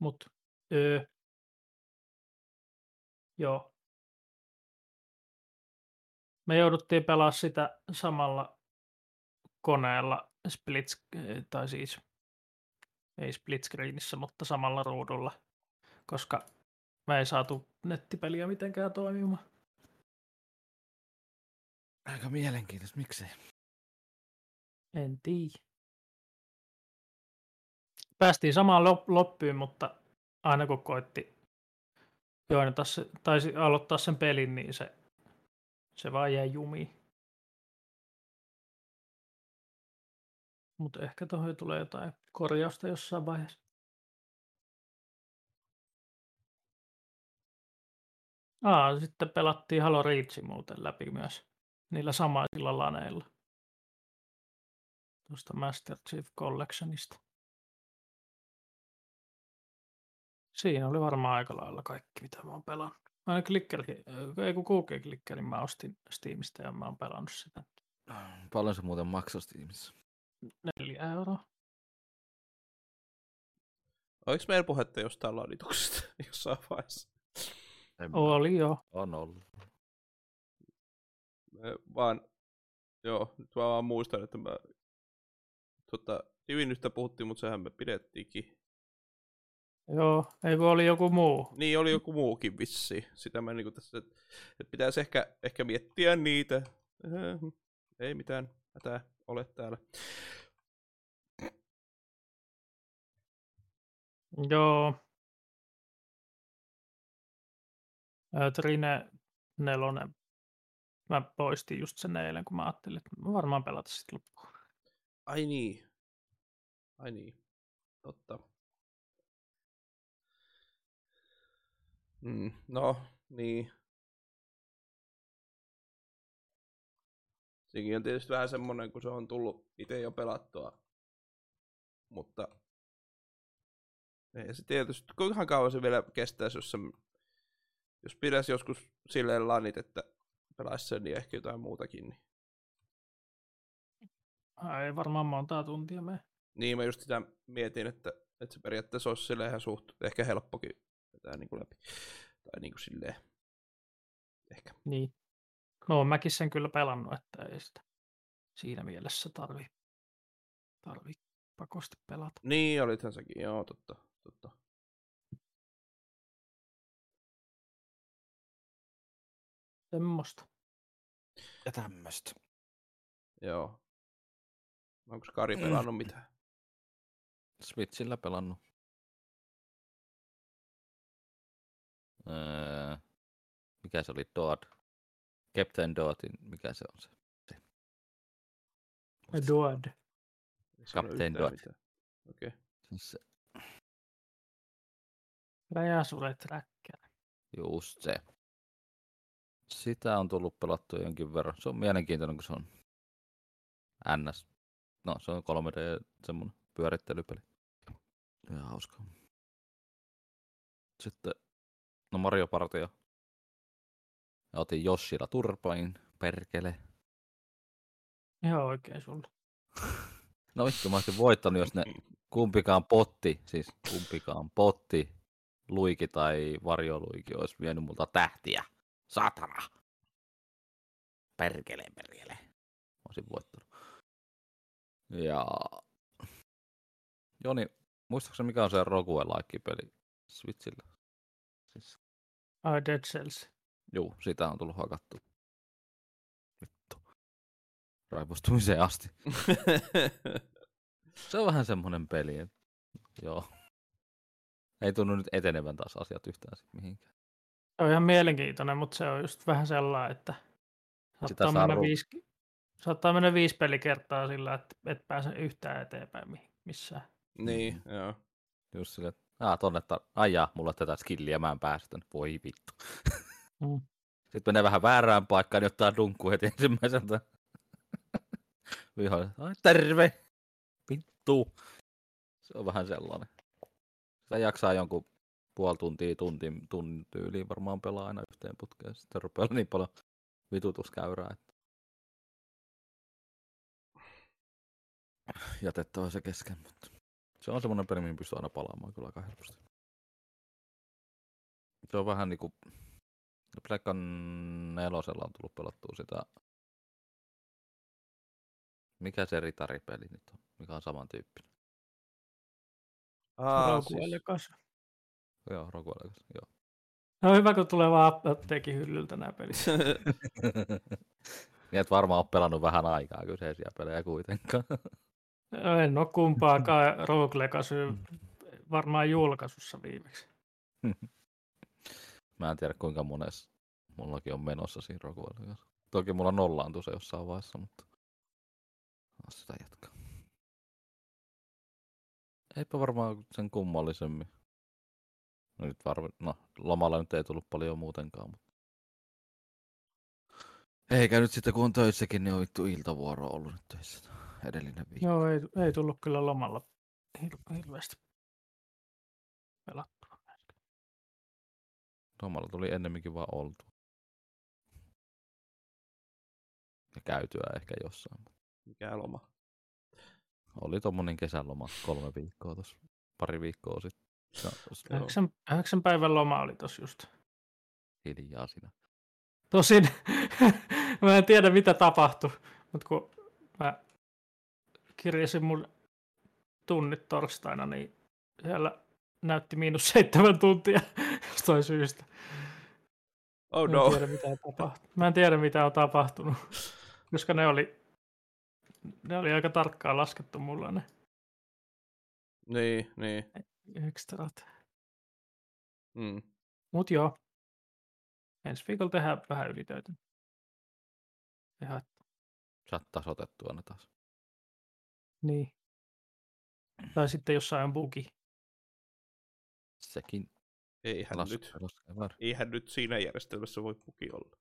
Mut, öö, joo. Me jouduttiin pelaamaan sitä samalla koneella split, tai siis ei split screenissä, mutta samalla ruudulla, koska me ei saatu nettipeliä mitenkään toimimaan. Aika mielenkiintoista, miksei? En tiedä. Päästiin samaan lop- loppuun, mutta aina kun koitti joinata se, tai si- aloittaa sen pelin, niin se, se vaan jäi jumiin. Mutta ehkä tuohon tulee jotain korjausta jossain vaiheessa. Aa, sitten pelattiin Halo Reach muuten läpi myös niillä samaisilla laneilla. Tuosta Master Chief Collectionista. Siinä oli varmaan aika lailla kaikki, mitä mä oon pelannut. Aina klikkeri, ei kun Google klikkerin mä ostin Steamista ja mä oon pelannut sitä Paljon se muuten maksoi Steamissa? neljä euroa. Oliko meillä puhetta jostain ladituksesta jossain vaiheessa? En mä- Oli jo. On ollut. Me vaan, joo, nyt mä vaan muistan, että mä, tota, Divinystä puhuttiin, mutta sehän me pidettiinkin. Joo, ei kun oli joku muu. Niin, oli joku muukin vissi. Sitä mä niinku tässä, että et pitäisi ehkä, ehkä miettiä niitä. Äh, Ei mitään hätää ole täällä. Joo. Trine nelonen. Mä poistin just sen eilen, kun mä ajattelin, että mä varmaan pelata sitten loppuun. Ai niin. Ai niin. Totta. Mm, no, niin. Sekin on tietysti vähän semmonen, kun se on tullut itse jo pelattua. Mutta ei se tietysti, kuinka kauan se vielä kestäisi, jos, se, jos pitäisi joskus silleen lanit, että pelaisi sen, niin ehkä jotain muutakin. Niin, Ei varmaan montaa tuntia mene. niin mä just sitä mietin, että, että se periaatteessa olisi silleen ihan suht, ehkä helppokin vetää niin kuin läpi. Tai niin kuin silleen. Ehkä. Niin. No mäkin sen kyllä pelannut, että ei sitä siinä mielessä tarvi, tarvi pakosti pelata. Niin, olithan sekin, joo, totta. totta. Semmosta. Ja tämmöstä. Joo. Onko Kari pelannut mitään? Switchillä pelannut. Öö, mikä se oli? Dodd. Captain Doddin, mikä se on se? se. Sano Captain mitään. Okei. Okay. Siis se, Räjäsuret räkkänä. just se. Sitä on tullut pelattua jonkin verran. Se on mielenkiintoinen, kun se on NS. No, se on 3D semmonen pyörittelypeli. Ihan hauska. Sitten, no Mario Partia. Ja otin Yoshilla turpain, perkele. Ihan oikein sulle. No vittu, mä olisin voittanut, jos ne kumpikaan potti, siis kumpikaan potti luiki tai varjoluiki olisi vienyt multa tähtiä. Satana! Perkele, perkele. Olisin voittanut. Ja... Joni, muistaakseni mikä on se Rogue-like-peli Switchillä? Siis, Ai Dead Cells. juu, sitä on tullut hakattu. Vittu. Raivostumiseen asti. Se on vähän semmoinen peli, että joo. Ei tunnu nyt etenevän taas asiat yhtään sit mihinkään. Se on ihan mielenkiintoinen, mutta se on just vähän sellainen, että saattaa saa mennä, ru- viisi, saattaa mennä viisi pelikertaa sillä, että et pääse yhtään eteenpäin mi- missään. niin, joo. Just silleen, että Aa, tonne ta- ai jaa, mulla tätä skilliä, mä en pääse tänne. Voi vittu. Mm. Sitten menee vähän väärään paikkaan, niin ottaa dunkku heti ensimmäiseltä. Vihollinen, ai terve! Vittu! Se on vähän sellainen. Sitä jaksaa jonkun puoli tuntia, tunti, tunnin tyyliin varmaan pelaa aina yhteen putkeen. Sitten rupeaa niin paljon vitutuskäyrää, että jätettävä se kesken, mutta se on semmoinen peli, mihin pystyy aina palaamaan kyllä aika helposti. Se on vähän niinku Plekan nelosella on tullut pelattua sitä mikä se ritaripeli nyt on, mikä on samantyyppinen. Aa, Rogue siis. Joo, Legacy, joo. No hyvä, kun tulee vaan apteekin hyllyltä nämä pelit. niin et varmaan ole pelannut vähän aikaa kyseisiä pelejä kuitenkaan. En ole kumpaakaan Rogue Legacy varmaan julkaisussa viimeksi. Mä en tiedä kuinka monessa mullakin on menossa siinä Rogue Legacy. Toki mulla nollaantui se jossain vaiheessa, mutta sitä jatkaa. Eipä varmaan sen kummallisemmin. No nyt varma, no lomalla nyt ei tullut paljon muutenkaan, mutta eikä nyt sitten kun on töissäkin, niin on vittu iltavuoro ollut nyt töissä edellinen viikko. Joo, ei, ei tullut kyllä lomalla hir- hirveästi pelattua. Lomalla tuli ennemminkin vaan oltu. Ja käytyä ehkä jossain. Mikä loma? Oli tommonen kesäloma kolme viikkoa tuossa pari viikkoa sitten. Yhdeksän, yhdeksän päivän loma oli tossa just. hiljaa siinä. Tosin mä en tiedä mitä tapahtui, mutta kun kirjasin mun tunnit torstaina, niin siellä näytti miinus seitsemän tuntia jostain syystä. Oh Mä en, no. tiedä, mitä on tapahtunut. Mä en tiedä, mitä on tapahtunut, koska ne oli, ne oli aika tarkkaan laskettu mulla ne Niin, niin. ekstrat. Mm. Mut joo, ensi viikolla tehdään vähän ylitöitä. Ihan, Saat tasotettua ne taas. Niin. Tai sitten jossain on bugi. Sekin Eihän nyt, laskee, laskee väärin. eihän nyt siinä järjestelmässä voi puki olla.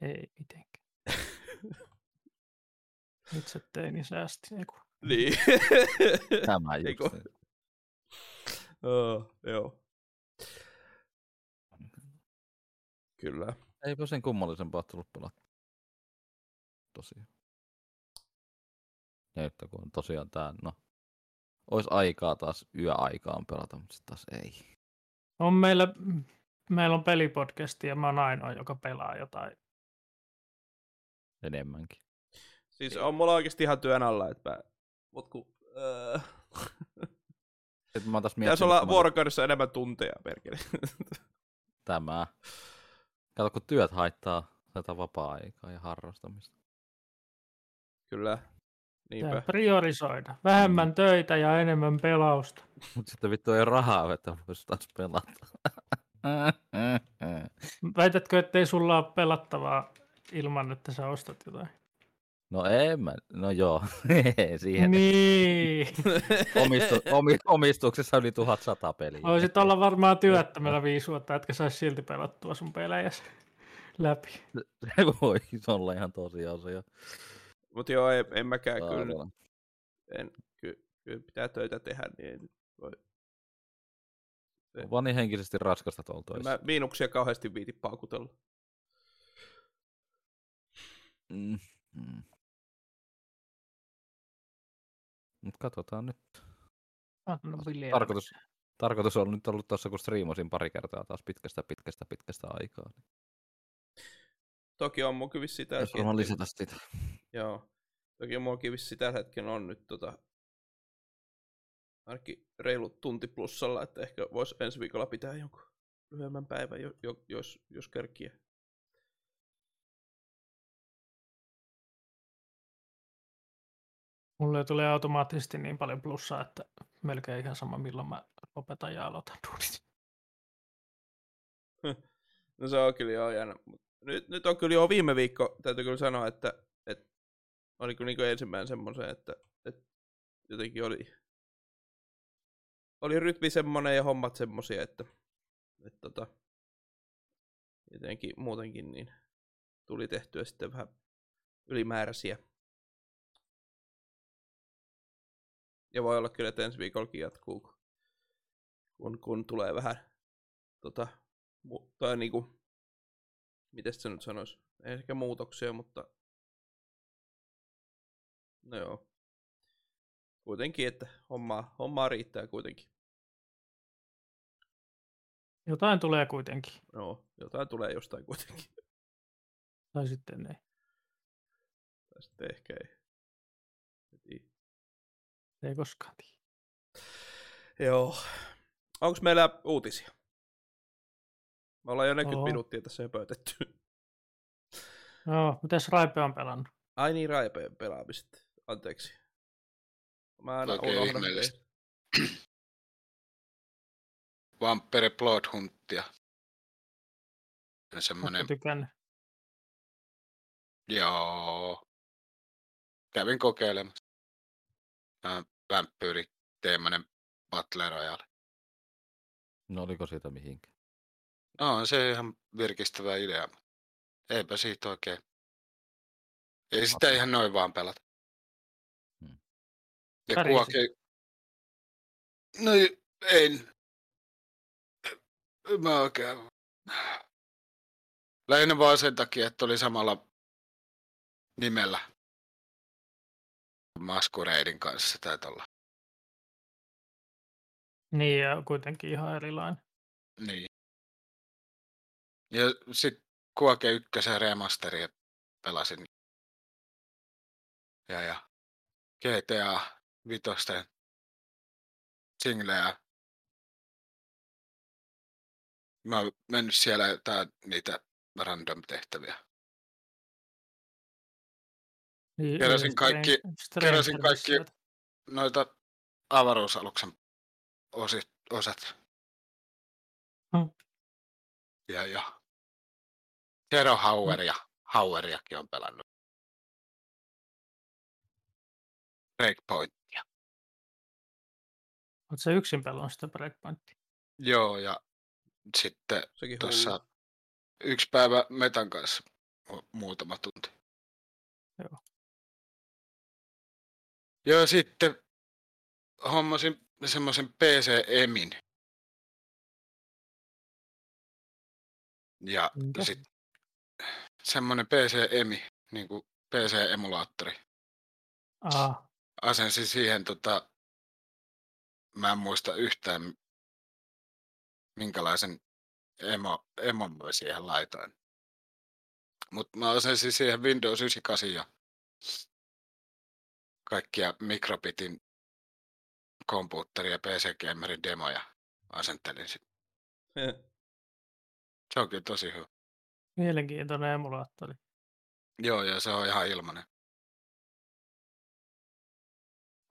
Ei mitenkään. Itse teini säästi. Eiku. niin. Tämä Eiku? just. niin. oh, joo. Kyllä. Eipä sen kummallisempaa tullut pelattua. Tosiaan. Että kun tosiaan tää, no, olisi aikaa taas yöaikaan pelata, mutta sitten taas ei. On meillä, meillä on pelipodcasti ja mä oon ainoa, joka pelaa jotain. Enemmänkin. Siis on mulla oikeasti ihan työn alla, että mä... Mut kun... Öö, Sitten mä oon taas pitäisi miettinyt, olla kun mä- vuorokaudessa enemmän tunteja, perkele. tämä. Kato, kun työt haittaa tätä vapaa-aikaa ja harrastamista. Kyllä. Niinpä. Priorisoida. Vähemmän töitä ja enemmän pelausta. Mutta sitten vittu ei rahaa, että voisi taas pelata. Väitätkö, ettei sulla ole pelattavaa ilman, että sä ostat jotain? No en mä, no joo, siihen. Niin. Omistu, omi, omistuksessa yli 1100 peliä. Voisit olla varmaan työttömällä viisi vuotta, etkä saisi silti pelattua sun pelejä läpi. Se voi olla ihan tosiasia. Mut joo, en, en mäkään kyllä. Saatana. En, ky, kyllä pitää töitä tehdä, niin nyt voi. On vaan niin henkisesti raskasta tuolla En töissä. mä miinuksia kauheasti viiti paukutella. Mm. Mm. Mut katsotaan nyt. Anna Ville Tarkoitus, Tarkoitus on nyt ollut tuossa, kun striimasin pari kertaa taas pitkästä, pitkästä, pitkästä aikaa. Toki on mun vissiin tällä Jos haluan lisätä sitä. Joo. Toki muakin vissiin tällä hetkellä on nyt tota, ainakin reilu tunti plussalla, että ehkä voisi ensi viikolla pitää jonkun lyhyemmän päivän, jo, jo, jos, jos kerkiä. Mulle tulee automaattisesti niin paljon plussaa, että melkein ihan sama milloin mä lopetan ja aloitan duunit. No se on kyllä joo jännä. Mut Nyt, nyt on kyllä jo viime viikko, täytyy kyllä sanoa, että, että oli kyllä niin ensimmäinen semmoisen, että, että jotenkin oli, oli rytmi semmoinen ja hommat semmosia, että, että tota, jotenkin muutenkin niin tuli tehtyä sitten vähän ylimääräisiä. Ja voi olla kyllä, että ensi viikollakin jatkuu, kun- kun, tulee vähän tota, tai niinku, miten se nyt sanoisi, ei ehkä muutoksia, mutta no joo. Kuitenkin, että hommaa, hommaa riittää kuitenkin. Jotain tulee kuitenkin. Joo, jotain tulee jostain kuitenkin. Tai sitten ei. Tai sitten ehkä ei. Tiedä. Ei koskaan tiedä. Joo. Onko meillä uutisia? Me ollaan jo 40 Oo. minuuttia tässä höpötetty. Joo, mitäs Raipe on pelannut? Ai niin, Raipeen pelaamiset. Anteeksi. Mä aina Oikein ihmeellistä. teitä. Vampire Bloodhuntia. Oletko semmonen, tykännyt? joo. Kävin kokeilemassa. Tämä vampyyri teemainen Battle Royale. No oliko siitä mihinkään? No on se ihan virkistävä idea. Eipä siitä oikein. Ei sitä Okei. ihan noin vaan pelata. Hmm. Ja kuoke... No ei- en. Mä oikein. Lähinnä vaan sen takia, että oli samalla nimellä Masqueradein kanssa taitaa olla. Niin, ja kuitenkin ihan erilainen. Niin. Ja sitten Kuoke 1 remasteria pelasin. Ja, ja GTA 5 singleä. Mä oon mennyt siellä jotain niitä random tehtäviä. Niin, Keräsin kaikki- keräsin kaikki-. Noita avaruusaluksen osi, osat. Hmm. Ja, ja Hero Hauer ja Haueriakin on pelannut. Breakpointia. Oletko se yksin pelannut sitä Breakpointia? Joo, ja sitten tuossa yksi päivä Metan kanssa mu- muutama tunti. Joo. Ja sitten hommasin semmoisen PC-emin. Ja sitten semmoinen PC-emi, niin kuin PC-emulaattori. Aa, Asensin siihen tota, mä en muista yhtään minkälaisen emo, emon mä siihen laitoin. Mutta mä asensin siihen Windows 98 ja kaikkia mikrobitin kompuutteri- ja PC Gamerin demoja asentelin sit. Se on kyllä tosi hyvä. Mielenkiintoinen emulaattori. Joo, ja se on ihan ilmanen.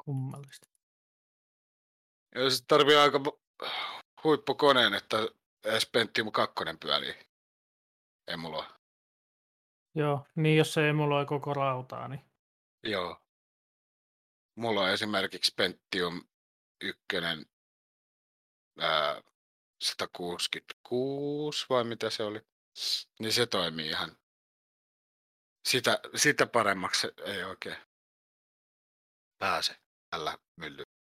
Kummallista. Ja sit tarvii aika huippukoneen, että edes Pentium 2 pyörii emuloi. Joo, niin jos se emuloi koko rautaa, niin Joo. Mulla on esimerkiksi Pentium 1 ää, 166 vai mitä se oli. Niin se toimii ihan. Sitä, sitä paremmaksi ei oikein pääse tällä myllyllä.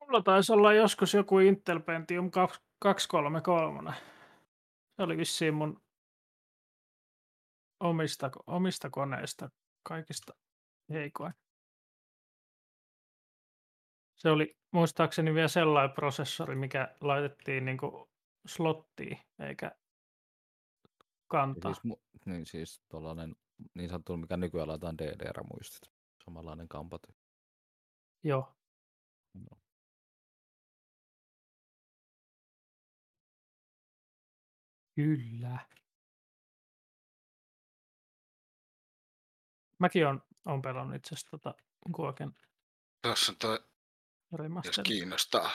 mulla taisi olla joskus joku Intel Pentium 2- 233. Se oli vissiin mun omista, omista koneista kaikista heikoin. Se oli muistaakseni vielä sellainen prosessori, mikä laitettiin niin slottiin, eikä Ja kantaa. Siis, niin siis tuollainen niin sanottu, mikä nykyään laitetaan DDR-muistit. Samanlainen kampat. Joo. No. Kyllä. Mäkin on, on pelannut itse asiassa tota Kuoken Tuossa on toi, jos kiinnostaa.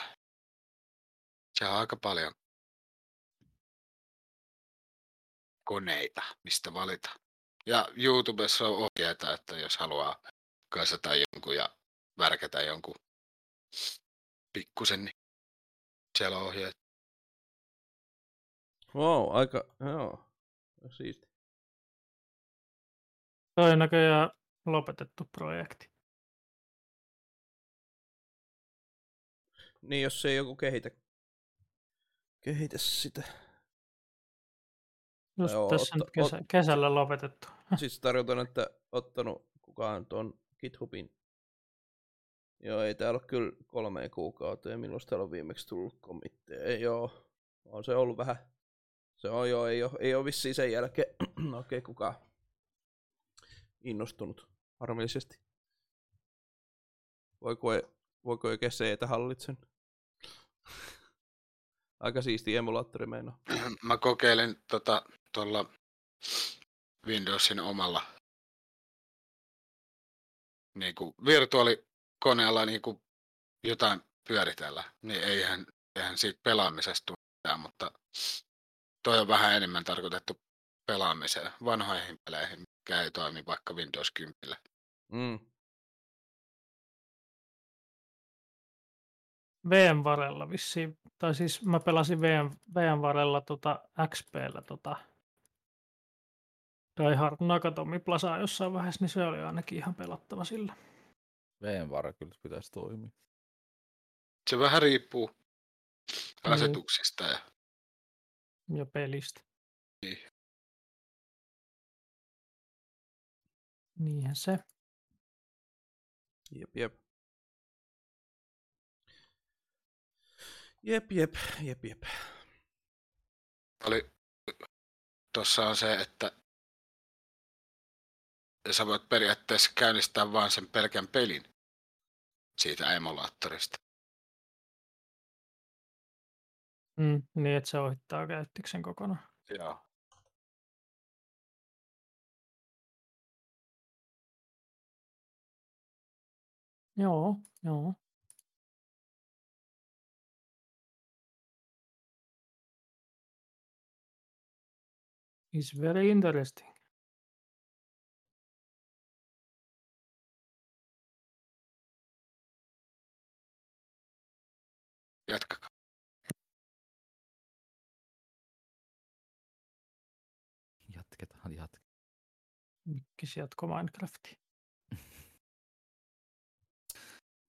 Se on aika paljon koneita, mistä valita. Ja YouTubessa on ohjeita, että jos haluaa kasata jonkun ja värkätä jonkun pikkusen, niin siellä on ohjeet. Wow, aika, joo. Siisti. Toi on näköjään lopetettu projekti. Niin, jos ei joku kehitä, kehitä sitä. Just Joo, tässä otta- nyt kesä, ot- kesällä lopetettu. Siis tarkoitan, että ottanut kukaan tuon GitHubin. Joo, ei täällä ole kyllä kolmeen kuukauteen. Milloin täällä on viimeksi tullut kommitteja? Ei oo. On se ollut vähän. Se on joo, ei ole, ei ole vissiin sen jälkeen oikein kukaan innostunut harmillisesti. Voiko, voiko oikein se, että hallitsen? Aika siisti emulaattori meinaa. Mä kokeilin tota, tuolla Windowsin omalla niin kuin virtuaalikoneella niin kuin jotain pyöritellä, niin eihän, eihän siitä pelaamisesta tule mitään, mutta toi on vähän enemmän tarkoitettu pelaamiseen, vanhoihin peleihin, mikä ei toimi vaikka Windows 10. Mm. VM-varella vissiin, tai siis mä pelasin VM, VM-varella tota XPllä tota Die Hard Nakatomi Plasaa jossain vaiheessa, niin se oli ainakin ihan pelattava sillä. VM-vara kyllä pitäisi toimia. Se vähän riippuu Niin. asetuksista ja Ja pelistä. Niin. Niinhän se. Jep, jep. Jep, jep, jep, jep. oli, tuossa on se, että sä voit periaatteessa käynnistää vain sen pelkän pelin siitä emulaattorista. Mm, niin, että se ohittaa käyttiksen kokonaan. Joo. Joo, joo. It's very interesting. Jatkakaa. Jatketaan, jatketaan. Mikkis jatko Minecraftiin.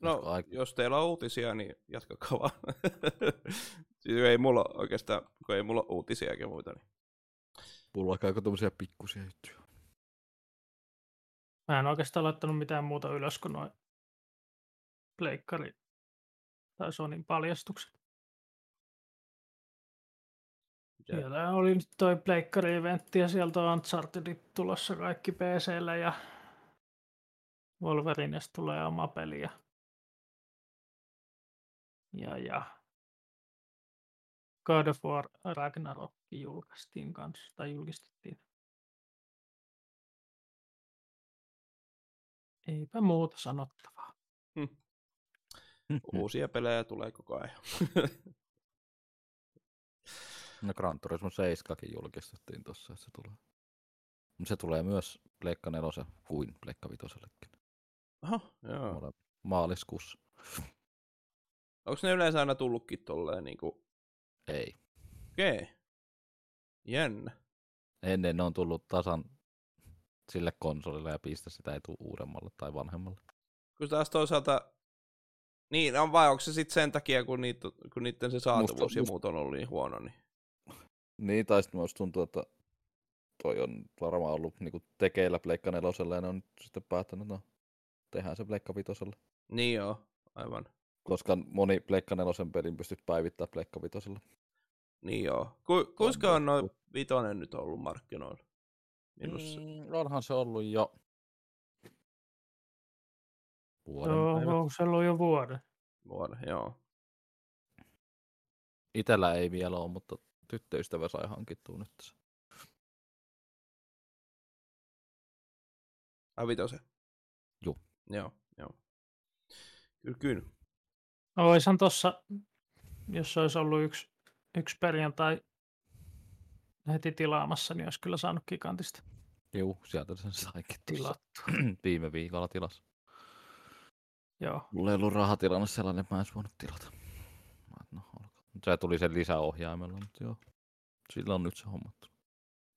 No, jos teillä on uutisia, niin jatkakaa vaan. siis ei mulla oikeastaan, kun ei mulla uutisia eikä muita. Niin. Mulla on aika tommosia pikkusia juttuja. Mä en oikeastaan laittanut mitään muuta ylös kuin noin pleikkari tai Sonin paljastukset. Mitä? Siellä oli nyt toi pleikkari-eventti ja sieltä on Unchartedit tulossa kaikki PClle ja Wolverinesta tulee oma peli ja, ja, ja God of War Ragnarok julkaistiin kanssa, tai julkistettiin. Eipä muuta sanottavaa. Uusia pelejä tulee koko ajan. No Gran Turismo 7 julkistettiin tossa, että se tulee. Se tulee myös Pleikka 4 kuin Pleikka 5 Aha, joo. maaliskuussa. Onko ne yleensä aina tullutkin tolleen niinku, Ei. okei. Okay. Jännä. Ennen ne on tullut tasan sille konsolille ja pistä sitä ei tule uudemmalle tai vanhemmalle. Kun taas toisaalta, niin on vai onko se sitten sen takia, kun, niitä, kun niiden se saatavuus ja musta- muut on ollut niin huono, niin Niin, tai sitten musta tuntuu, että toi on varmaan ollut niinku tekeillä Pleikka 4 ja ne on nyt sitten päättänyt, no tehdään se Pleikka 5 Niin joo, aivan. Koska moni Pleikka 4 pelin pystyt päivittämään Pleikka 5. Niin joo. Ku, kuinka on noin vitonen nyt ollut markkinoilla? Se? Mm, onhan se ollut jo vuoden Joo, päivät. onko se ollut jo vuoden? Vuoden, joo. Itellä ei vielä ole, mutta tyttöystävä sai hankittua nyt. se. Ai vitosen? Juu. Joo, joo. Kyllä, kyllä. Oishan tossa, jos olisi ollut yksi, yksi perjantai heti tilaamassa, niin olisi kyllä saanut gigantista Juu, sieltä sen saikin tuossa tilattua. viime viikolla tilas. Joo. Mulla ei ollut rahatilanne sellainen, että mä en voinut tilata. Mä et, no, tuli sen lisäohjaimella, mutta joo. Sillä on nyt se hommattu.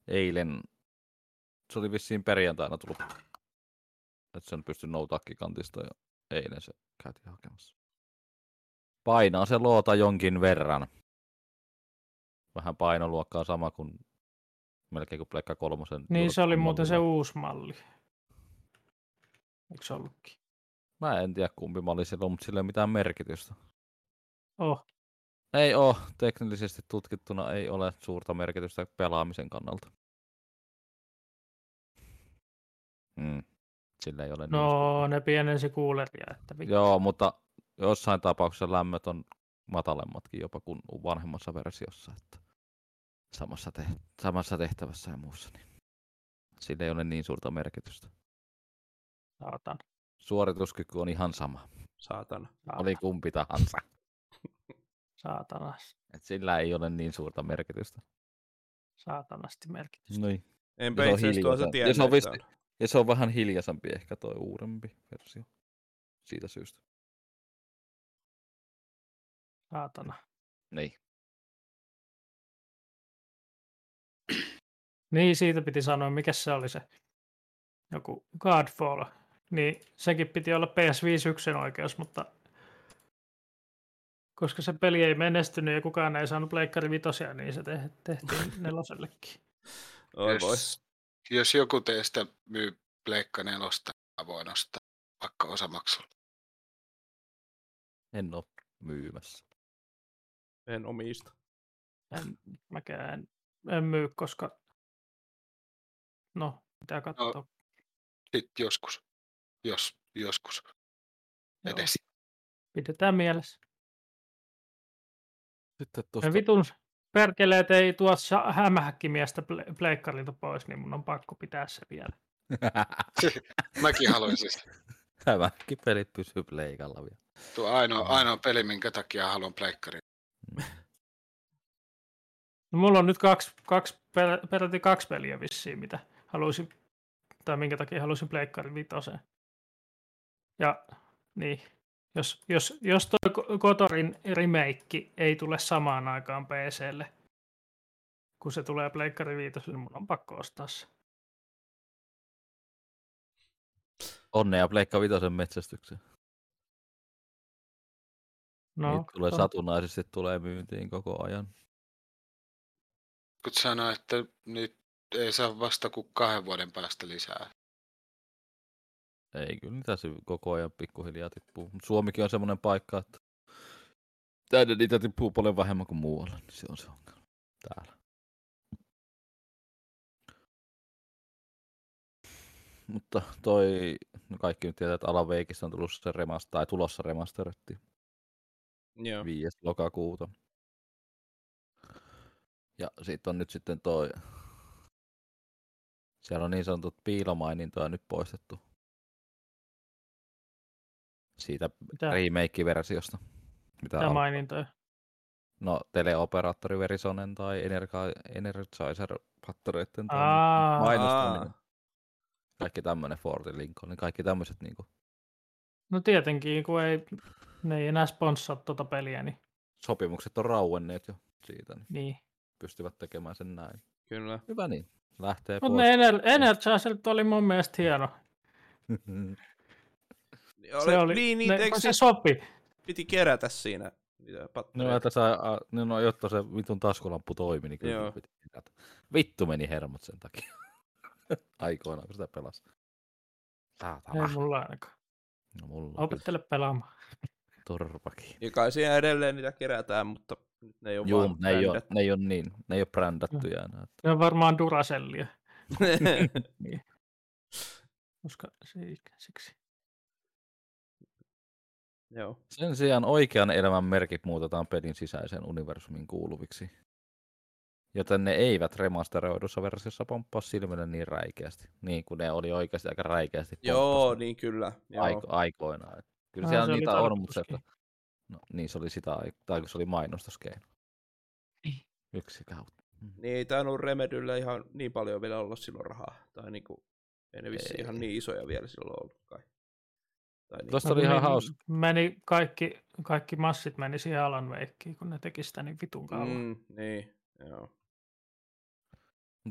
Eilen, se oli vissiin perjantaina tullut, että sen pystyi noutaa gigantista ja eilen se käytiin hakemassa. Painaa se loota jonkin verran. Vähän painoluokkaa sama kuin melkein kuin Pleikka kolmosen. Niin se oli muuten se uusi malli. Eikö se ollutkin? Mä en tiedä kumpi malli sillä on, mutta sillä ei ole mitään merkitystä. Oh, Ei ole. Teknillisesti tutkittuna ei ole suurta merkitystä pelaamisen kannalta. Mm. Sillä ei ole niin no ne pienensi kuuleria, että vittu. Joo, mutta jossain tapauksessa lämmöt on matalemmatkin jopa kuin vanhemmassa versiossa. Että samassa, te- samassa tehtävässä ja muussa. Niin sillä ei ole niin suurta merkitystä. Saatan. Suorituskyky on ihan sama. Saatana. Oli kumpi tahansa. Saatana. Et sillä ei ole niin suurta merkitystä. Saatanasti merkitystä. Noin. Enpä itse asiassa tuossa tiennyt, Ja se on vissi- Ja se on vähän hiljaisempi ehkä tuo uudempi versio. Siitä syystä. Saatana. Niin. Niin, siitä piti sanoa, mikä se oli se joku Godfall. Niin sekin piti olla PS5 yksin oikeus, mutta koska se peli ei menestynyt ja kukaan ei saanut Pleikkari vitosia, niin se te- tehtiin nelosellekin. Oi voi. Jos, jos joku teistä myy Pleikka nelosta, voin ostaa vaikka osamaksulla. En ole myymässä. En omista. En, mäkään en, en myy, koska no, pitää katsoa. No, Sitten joskus. Jos joskus edes. Pidetään mielessä. Sitten tuosta, vitun perkeleet ei tuo hämähäkkimiestä ple- pleikkarilta pois, niin mun on pakko pitää se vielä. Mäkin haluaisin sitä. Tämäkin pelit pysyy pleikalla vielä. Tuo ainoa, ainoa peli, minkä takia haluan pleikkarin. No, mulla on nyt kaksi, kaksi per, peräti kaksi peliä vissiin, mitä haluaisin, tai minkä takia haluaisin pleikkarin vitoseen. Ja niin, jos, jos, jos toi Ko- Kotorin remake ei tule samaan aikaan PClle, kun se tulee pleikkari viitoselle, niin mun on pakko ostaa se. Onnea Pleikka Vitosen metsästykseen. No, Niitä tulee to- satunnaisesti tulee myyntiin koko ajan. Kun sanoo, että nyt ei saa vasta kuin kahden vuoden päästä lisää. Ei kyllä niitä se koko ajan pikkuhiljaa tippuu. Mut Suomikin on semmoinen paikka, että tänne niitä tippuu paljon vähemmän kuin muualla, niin se on se ongelma täällä. Mutta toi, no kaikki nyt tietää, että Alan Wakeista on tullut se remaster, tai tulossa remasteretti Joo. 5. lokakuuta. Ja sitten on nyt sitten toi, siellä on niin sanotut piilomainintoja nyt poistettu. Siitä Mitä, remake-versiosta. Mitä mitä mainintoja? No, teleoperaattori Verisonen tai Energa- Energizer-pattereiden tai Aa, mainostaminen. Kaikki tämmöinen Fortin Lincoln, niin kaikki tämmöiset niinku no tietenkin, kun ei, ne ei enää sponssaa tuota peliä, niin, sopimukset on rauenneet jo siitä, niin niin. pystyvät tekemään sen näin. Kyllä. Hyvä niin, lähtee Mutta pois. ne Ener- Energizerit oli mun mielestä hieno. se oli, niin, niin, ne, se se sopi. piti kerätä siinä No, että saa, a- no, no, jotta se vitun taskulamppu toimi, niin kyllä Joo. piti kerätä. Vittu meni hermot sen takia. Aikoinaan, kun sitä pelasi. Ei Saatana. mulla ainakaan. No, mulla kyllä. Opettele pelaamaan. Turpakin. Ja kai siellä edelleen niitä kerätään, mutta nyt ne ei ole vaan ne ei, ole, ne ei ole niin, ne ei ole brändättyjä enää. Ne on varmaan Duracellia, koska se ei siksi. Joo. Sen sijaan oikean elämän merkit muutetaan pelin sisäiseen universumin kuuluviksi. Joten ne eivät remasteroidussa versiossa pomppaa silmille niin räikeästi. Niin kuin ne oli oikeasti aika räikeästi Joo, niin kyllä. Joo. aiko, aikoinaan. Et Kyllä Ah, siellä se niitä on, mutta se, että, no, niin se oli sitä, ai- tai kun se oli mainostuskeino. Niin. Yksi kautta. Niin ei tainnut Remedyllä ihan niin paljon vielä olla silloin rahaa. Tai niinku, ei ne vissi Ei. ihan niin isoja vielä silloin ollut kai. Tai niin. Tuosta No, oli ihan ne hauska. Meni kaikki, kaikki massit meni siihen Alan Wakeen, kun ne teki sitä niin vitun kauan. Mm. Niin, joo.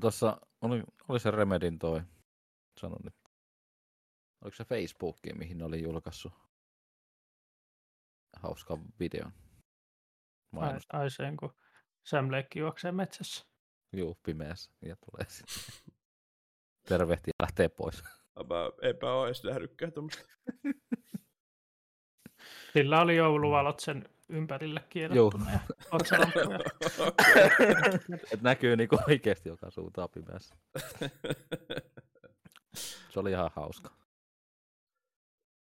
Tuossa oli, oli se Remedin toi, sanon nyt, oliko se Facebookki, mihin ne oli julkaissut hauskan videon. Ai, Mainos, ai sen, kun Sam Lake juoksee metsässä. juu, pimeässä ja tulee sitten. Tervehti ja lähtee pois. Mä enpä ole edes nähnytkään tuommoista. Sillä oli jouluvalot sen ympärille ja otsalampuja. Et näkyy niinku oikeesti joka suuntaan pimeässä. Se oli ihan hauska.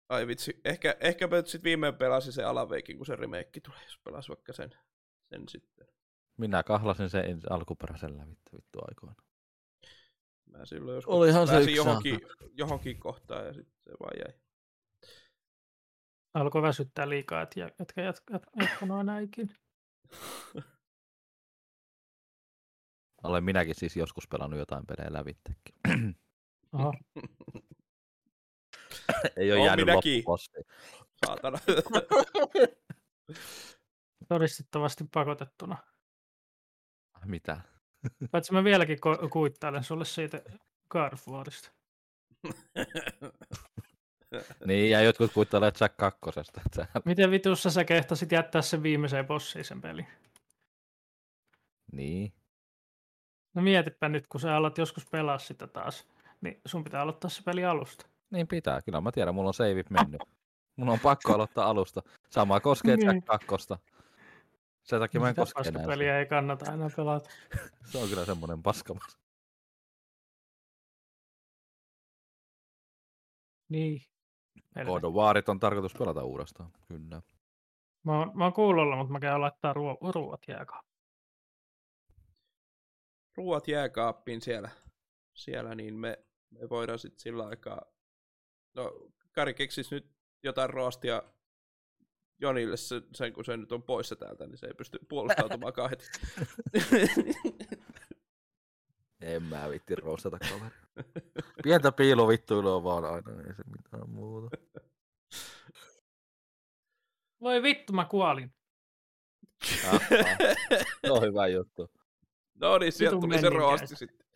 Ai vitsi, ehkä, ehkä mä nyt sit viimein pelasin sen Alaveikin, kun se remake tulee, jos pelas vaikka sen, sen sitten. Minä kahlasin sen alkuperäisen lävittä vittu aikoina. Mä silloin joskus Olihan se pääsin yksi johonkin, johonkin kohtaan ja sitten se vaan jäi. Alkoi väsyttää liikaa, että jä- etkä jat- jat- jatkanut enää ikinä. Olen minäkin siis joskus pelannut jotain pelejä lävittekin. Oho. Ei ole Oon jäänyt minäkin. Saatana. Todistettavasti pakotettuna. Mitä? Paitsi mä vieläkin ko- kuittailen sulle siitä Carrefourista. Niin, ja jotkut kuittailee Jack kakkosesta. Miten vitussa sä kehtasit jättää sen viimeiseen bossiin sen pelin? Niin. No mietipä nyt, kun sä alat joskus pelaa sitä taas, niin sun pitää aloittaa se peli alusta. Niin pitää, kyllä mä tiedän, mulla on seivit mennyt. Mun on pakko aloittaa alusta. Sama koskee Niin. Jack kakkosta. Sen takia mä en koske enää. peliä ei kannata enää pelata. Se on kyllä semmonen paskamas. Niin. God of Warit on tarkoitus pelata uudestaan. Kyllä. Mä oon, mä oon kuulolla, mutta mä käyn laittaa ruo- ruuat jääkaan. Ruuat jääkaappiin siellä, siellä niin me, me voidaan sitten sillä aikaa... No, Kari keksis nyt jotain roostia Jonille sen, sen, kun se nyt on poissa täältä, niin se ei pysty puolustautumaan heti. En mä vitti roostata kaveri. Pientä piilovittuilua vaan aina, niin ei se mitään muuta. Voi vittu, mä kuolin. Ah. Se on hyvä juttu. no niin, sieltä tuli se roosti sitten.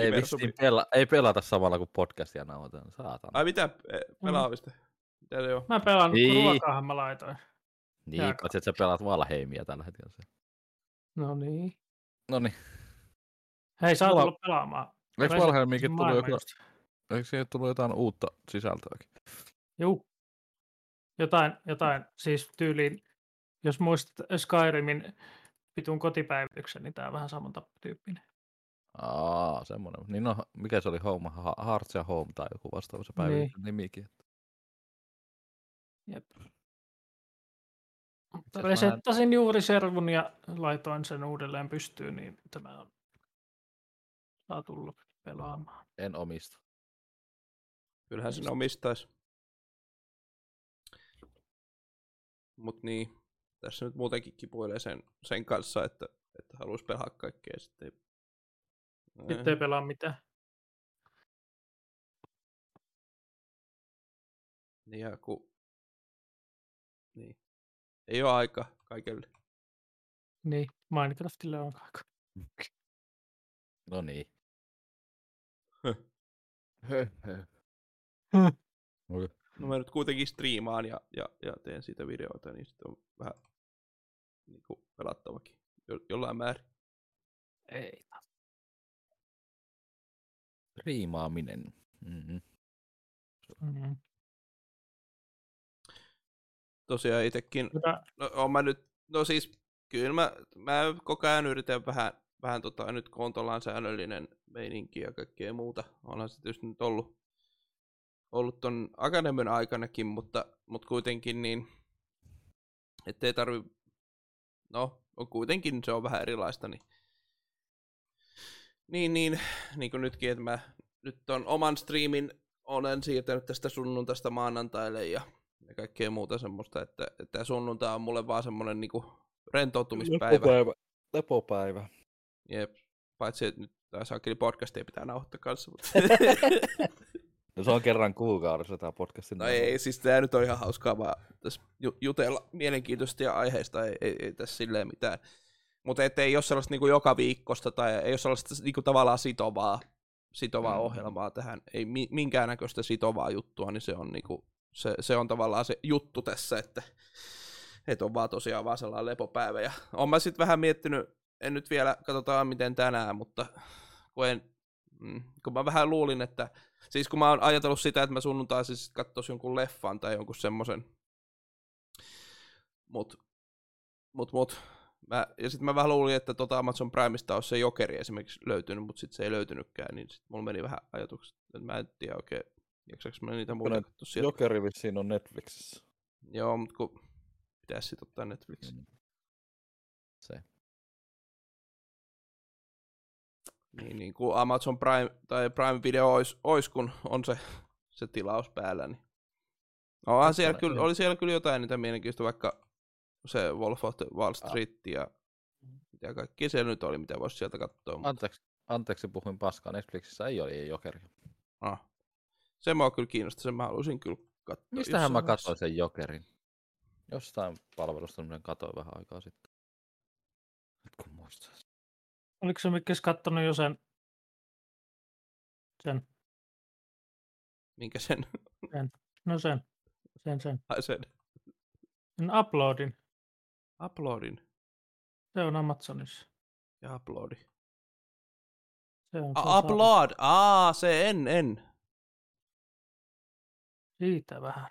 Ei, vissiin pela, ei pelata samalla kuin podcastia nauhoitetaan. Saatana. Ai mitä eh, pelaamista? Mitä se on? Mä pelaan, Niin. kun ruokaahan mä laitoin. Niin, jääkaappi. paitsi että sä pelaat Valheimia tällä hetkellä. No niin. No niin. Hei, sä oot Mulla- tullut pelaamaan. Eikö Valheimiinkin tullut joku, eikö siihen tullut jotain uutta sisältöäkin? Juu. Jotain, jotain, siis tyyliin, jos muistat Skyrimin vitun kotipäivityksen, niin tää on vähän samantyyppinen. Aa, semmoinen. Niin no, mikä se oli Home, Hearts ja Home tai joku vastaava se Niin. päivityksen nimikin. Jep. Resettasin juuri servun ja laitoin sen uudelleen pystyyn, niin tämä on saa tulla pelaamaan. En omista. Kyllähän sen omistais. Mut niin, tässä nyt muutenkin kipuilee sen, sen kanssa, että, että haluaisi pelaa kaikkea sitten. Nyt ei pelaa mitään. Niin, ja kun... Ei ole aika kaikelle. Niin, Minecraftille on aika. No niin. No mä nyt kuitenkin striimaan ja, ja, ja teen siitä videoita, niin sitten on vähän niin kuin pelattavakin jo, jollain määrin. Ei. Riimaaminen. Mm-hmm. Mm. Tosiaan itsekin, Hyvä. no, on mä nyt, no siis kyllä mä, mä koko ajan yritän vähän, vähän tota, nyt kun on tollaan säännöllinen meininki ja kaikkea muuta, onhan se tietysti nyt ollut, ollut ton akademian aikanakin, mutta, mutta kuitenkin niin, ettei tarvi, no on kuitenkin se on vähän erilaista, niin niin, niin, niin kuin nytkin, että mä nyt on oman striimin olen siirtänyt tästä sunnuntaista maanantaille ja, ja kaikkea muuta semmoista, että, että sunnuntai on mulle vaan semmoinen niinku rentoutumispäivä. Lepopäivä. Lepopäivä. Jep. Paitsi, että nyt tämä saakeli podcastia pitää nauhoittaa kanssa. Mutta... No se on kerran kuukaudessa tämä podcastin. no ei, siis tämä nyt on ihan hauskaa vaan tässä ju- jutella mielenkiintoista ja aiheista, ei, ei, ei tässä silleen mitään. Mutta ei ole sellaista niinku joka viikosta tai ei ole sellaista niinku tavallaan sitovaa, sitovaa mm. ohjelmaa tähän, ei mi- minkäännäköistä sitovaa juttua, niin se on, niinku, se, se on tavallaan se juttu tässä, että, että on vaan tosiaan vaan sellainen lepopäivä. Ja olen mä sitten vähän miettinyt, en nyt vielä, katsotaan miten tänään, mutta kun, en, mm, kun mä vähän luulin, että siis kun mä oon ajatellut sitä, että mä sunnuntaisin siis katsoisin jonkun leffan tai jonkun semmoisen, mut, mut, mut Mä, ja sitten mä vähän luulin, että tota Amazon Primeista olisi se Jokeri esimerkiksi löytynyt, mutta sitten se ei löytynytkään, niin sitten mulla meni vähän ajatukset, että mä en tiedä oikein, jaksaks mä niitä muita Kyllä katsoa sieltä. Jokeri vissiin on Netflixissä. Joo, mutta kun pitäisi sitten ottaa Netflix. Mm. Se. Niin, niin kuin Amazon Prime tai Prime Video olisi, ois, kun on se, se tilaus päällä, niin Onhan siellä kyllä, oli siellä kyllä jotain niitä mielenkiintoista, vaikka se Wolf of the Wall Street ja mitä kaikki siellä nyt oli, mitä voisi sieltä katsoa. Mutta... Anteeksi, anteeksi, puhuin paskaa. Netflixissä ei ole Jokeri. Ah. Se mua kyllä kiinnostaa, sen mä haluaisin kyllä katsoa. Mistähän mä katsoin sen Jokerin? Jostain palvelusta minä katsoin vähän aikaa sitten. Nyt kun muistais. Oliko se Mikkis kattonut jo sen? Sen. Minkä sen? sen. No sen. Sen, sen. Ai sen. Sen uploadin. Uploadin. Se on Amazonissa. Ja uploadi. Se on, A- upload. Aa, se en, en. Siitä vähän.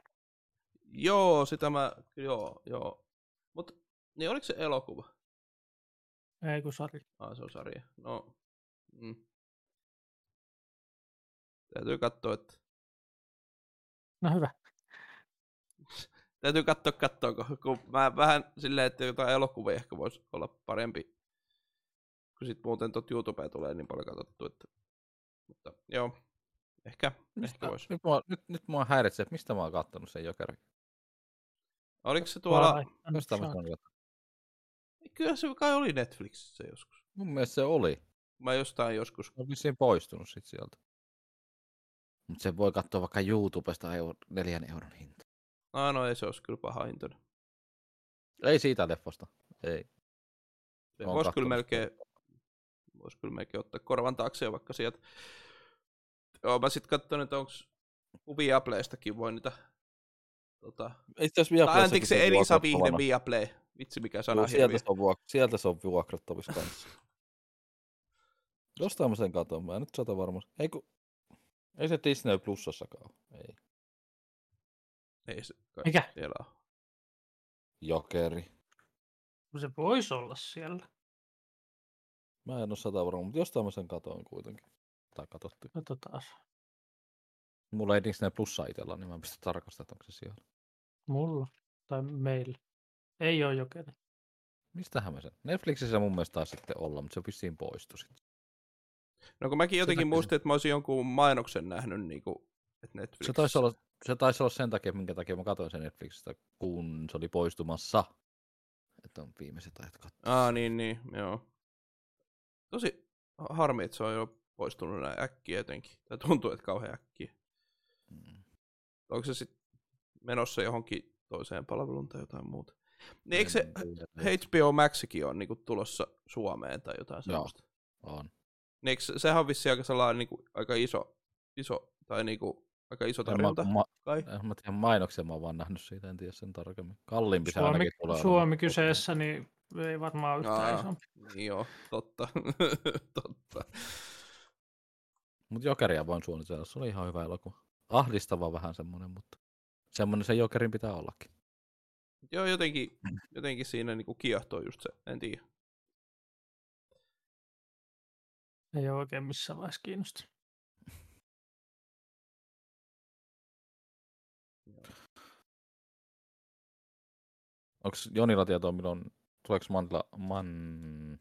Joo, sitä mä, joo, joo. Mut, niin oliko se elokuva? Ei kun sarja. Ah, se on sarja. No, mm. Täytyy katsoa, että... No hyvä. Täytyy katsoa, katsoa, kun mä vähän silleen, että jotain elokuvia ehkä voisi olla parempi, kun sit muuten tot YouTubea tulee niin paljon katsottu, että... Mutta joo, ehkä, mistä, ehkä voisi. Nyt mua, nyt, nyt mua häiritsee, että mistä mä oon kattonut sen Jokerin. Oliko se tuolla... Jostain mä Kyllä se kai oli Netflixissä joskus. Mun mielestä se oli. Mä jostain joskus. On vissiin poistunut sit sieltä. Mutta se voi katsoa vaikka YouTubesta euro, neljän euron hinta. No, no ei se olisi kyllä paha hintoinen. Ei siitä leffasta. Ei. Se voisi kyllä melkein, vois kyllä melkein ottaa korvan taakse vaikka sieltä. Joo, mä sit katson, että onko Viaplaystakin voi niitä Tota, Itse asiassa tai Viaplaystakin anteeksi, se Elisa Vihde. Viaplay. Vitsi mikä sana Joo, sieltä, se on vuok- sieltä se on vuokrattavissa kanssa. Jostain mä sen katon, mä en nyt sata varmasti. Ei, kun... ei se Disney Plusassakaan ole. Ei. Ei se kai Mikä? siellä ole. Jokeri. Se voisi olla siellä. Mä en ole sata varma, mutta jostain mä sen katoin kuitenkin. Tai katsottu. Katsotaan. Mulla ei Disney Plussa itsellä, niin mä en pysty tarkastamaan, että onko se siellä. Mulla. Tai meillä. Ei ole jokeri. Mistähän mä sen? Netflixissä mun mielestä taisi sitten olla, mutta se vissiin poistui sitten. No kun mäkin jotenkin muistin, että mä olisin jonkun mainoksen nähnyt, niin kuin, että Netflix. Se taisi, olla, se taisi olla sen takia, minkä takia mä katsoin sen Netflixistä, kun se oli poistumassa. Että on viimeiset ajat katsoa. Aa, niin, niin, joo. Tosi harmi, että se on jo poistunut näin äkkiä jotenkin. Tai tuntuu, että kauhean äkkiä. Mm. Onko se sitten menossa johonkin toiseen palveluun tai jotain muuta? Niin eikö se. HBO Maxikin on niinku tulossa Suomeen tai jotain Joo. sellaista? On. Niin eikö, se- sehän on vissiin aika sellainen niinku, aika iso, iso, tai niinku, aika iso mä, tarjonta ma, kai. en mä tiedä mainoksia, mä oon vaan nähnyt siitä, en tiedä sen tarkemmin. Kalliimpi se Suomi, ainakin tulee. Suomi kyseessä, niin ei varmaan yhtään Aa. isompi. Niin joo, totta. totta. Mutta Jokeria voin suunnitella, se oli ihan hyvä elokuva. Ahdistava vähän semmonen, mutta semmonen se Jokerin pitää ollakin. Joo, jotenkin, jotenkin siinä niinku kiehtoo just se, en tiedä. Ei ole oikein missään vaiheessa kiinnostunut. Onko Jonilla tietoa, milloin tuleeko Mandla, man,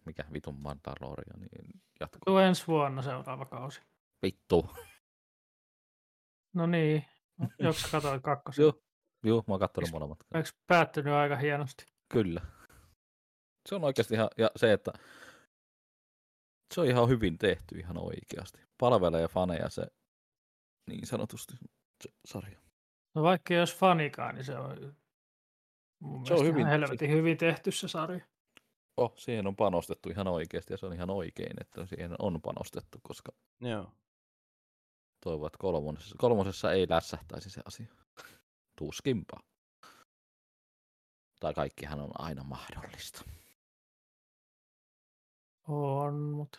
mikä vitun Mandaloria, niin jatko. Tuo ensi vuonna seuraava kausi. Vittu. No niin, onko sä katsoit kakkosen? Joo. Joo, mä oon kattonut molemmat. Eikö päättynyt aika hienosti? Kyllä. Se on oikeasti ihan, ja se, että se on ihan hyvin tehty ihan oikeasti. Palvelee faneja se niin sanotusti se sarja. No vaikka jos fanikaan, niin se on mun Se on hyvin- helvetin hyvin tehty se sarja. Oh, siihen on panostettu ihan oikeasti ja se on ihan oikein, että siihen on panostettu, koska Joo. Toivon, että kolmosessa, kolmosessa ei lässähtäisi se asia. Tuskinpa. Tai kaikkihan on aina mahdollista. On, mutta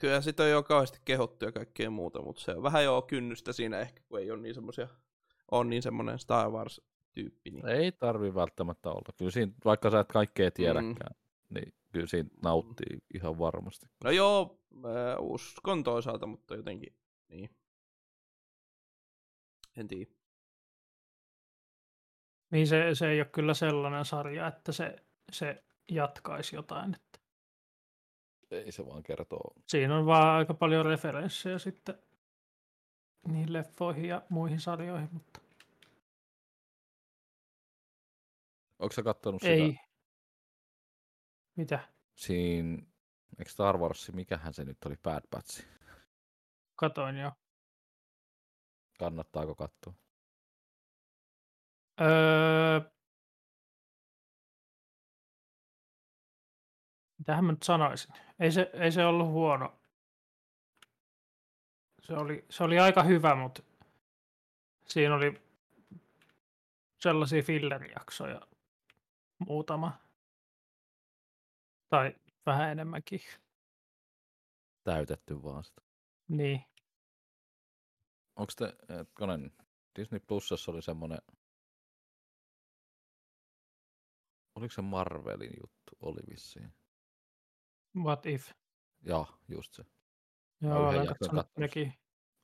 Kyllä sitä on jo kauheasti kehottu ja kaikkea muuta, mutta se on vähän jo kynnystä siinä ehkä, kun ei ole niin semmoisia, on niin semmoinen Star Wars-tyyppi. Niin. Ei tarvi välttämättä olla. Kyllä siinä, vaikka sä et kaikkea tiedäkään, mm. niin kyllä siinä nauttii ihan varmasti. No joo, mä uskon toisaalta, mutta jotenkin, niin. En tiedä. niin se, se ei ole kyllä sellainen sarja, että se, se jatkaisi jotain. Että Ei se vaan kertoo. siinä on vaan aika paljon referenssejä sitten niihin leffoihin ja muihin sarjoihin, mutta Onko sä kattonut ei. sitä? Mitä? Siinä, eikö Star Wars, mikähän se nyt oli, Bad Batch? Katoin jo. Kannattaako katsoa? Öö... Mitähän mä nyt sanoisin? Ei se, ei se ollut huono. Se oli, se oli aika hyvä, mutta siinä oli sellaisia fillerijaksoja muutama. Tai vähän enemmänkin. Täytetty vaan sitä. Niin. Onko te, hetkonen, Disney Plusassa oli semmoinen, oliko se Marvelin juttu? Oli vissiin. What if? Joo, just se. Joo, olen jakson katsonut nekin.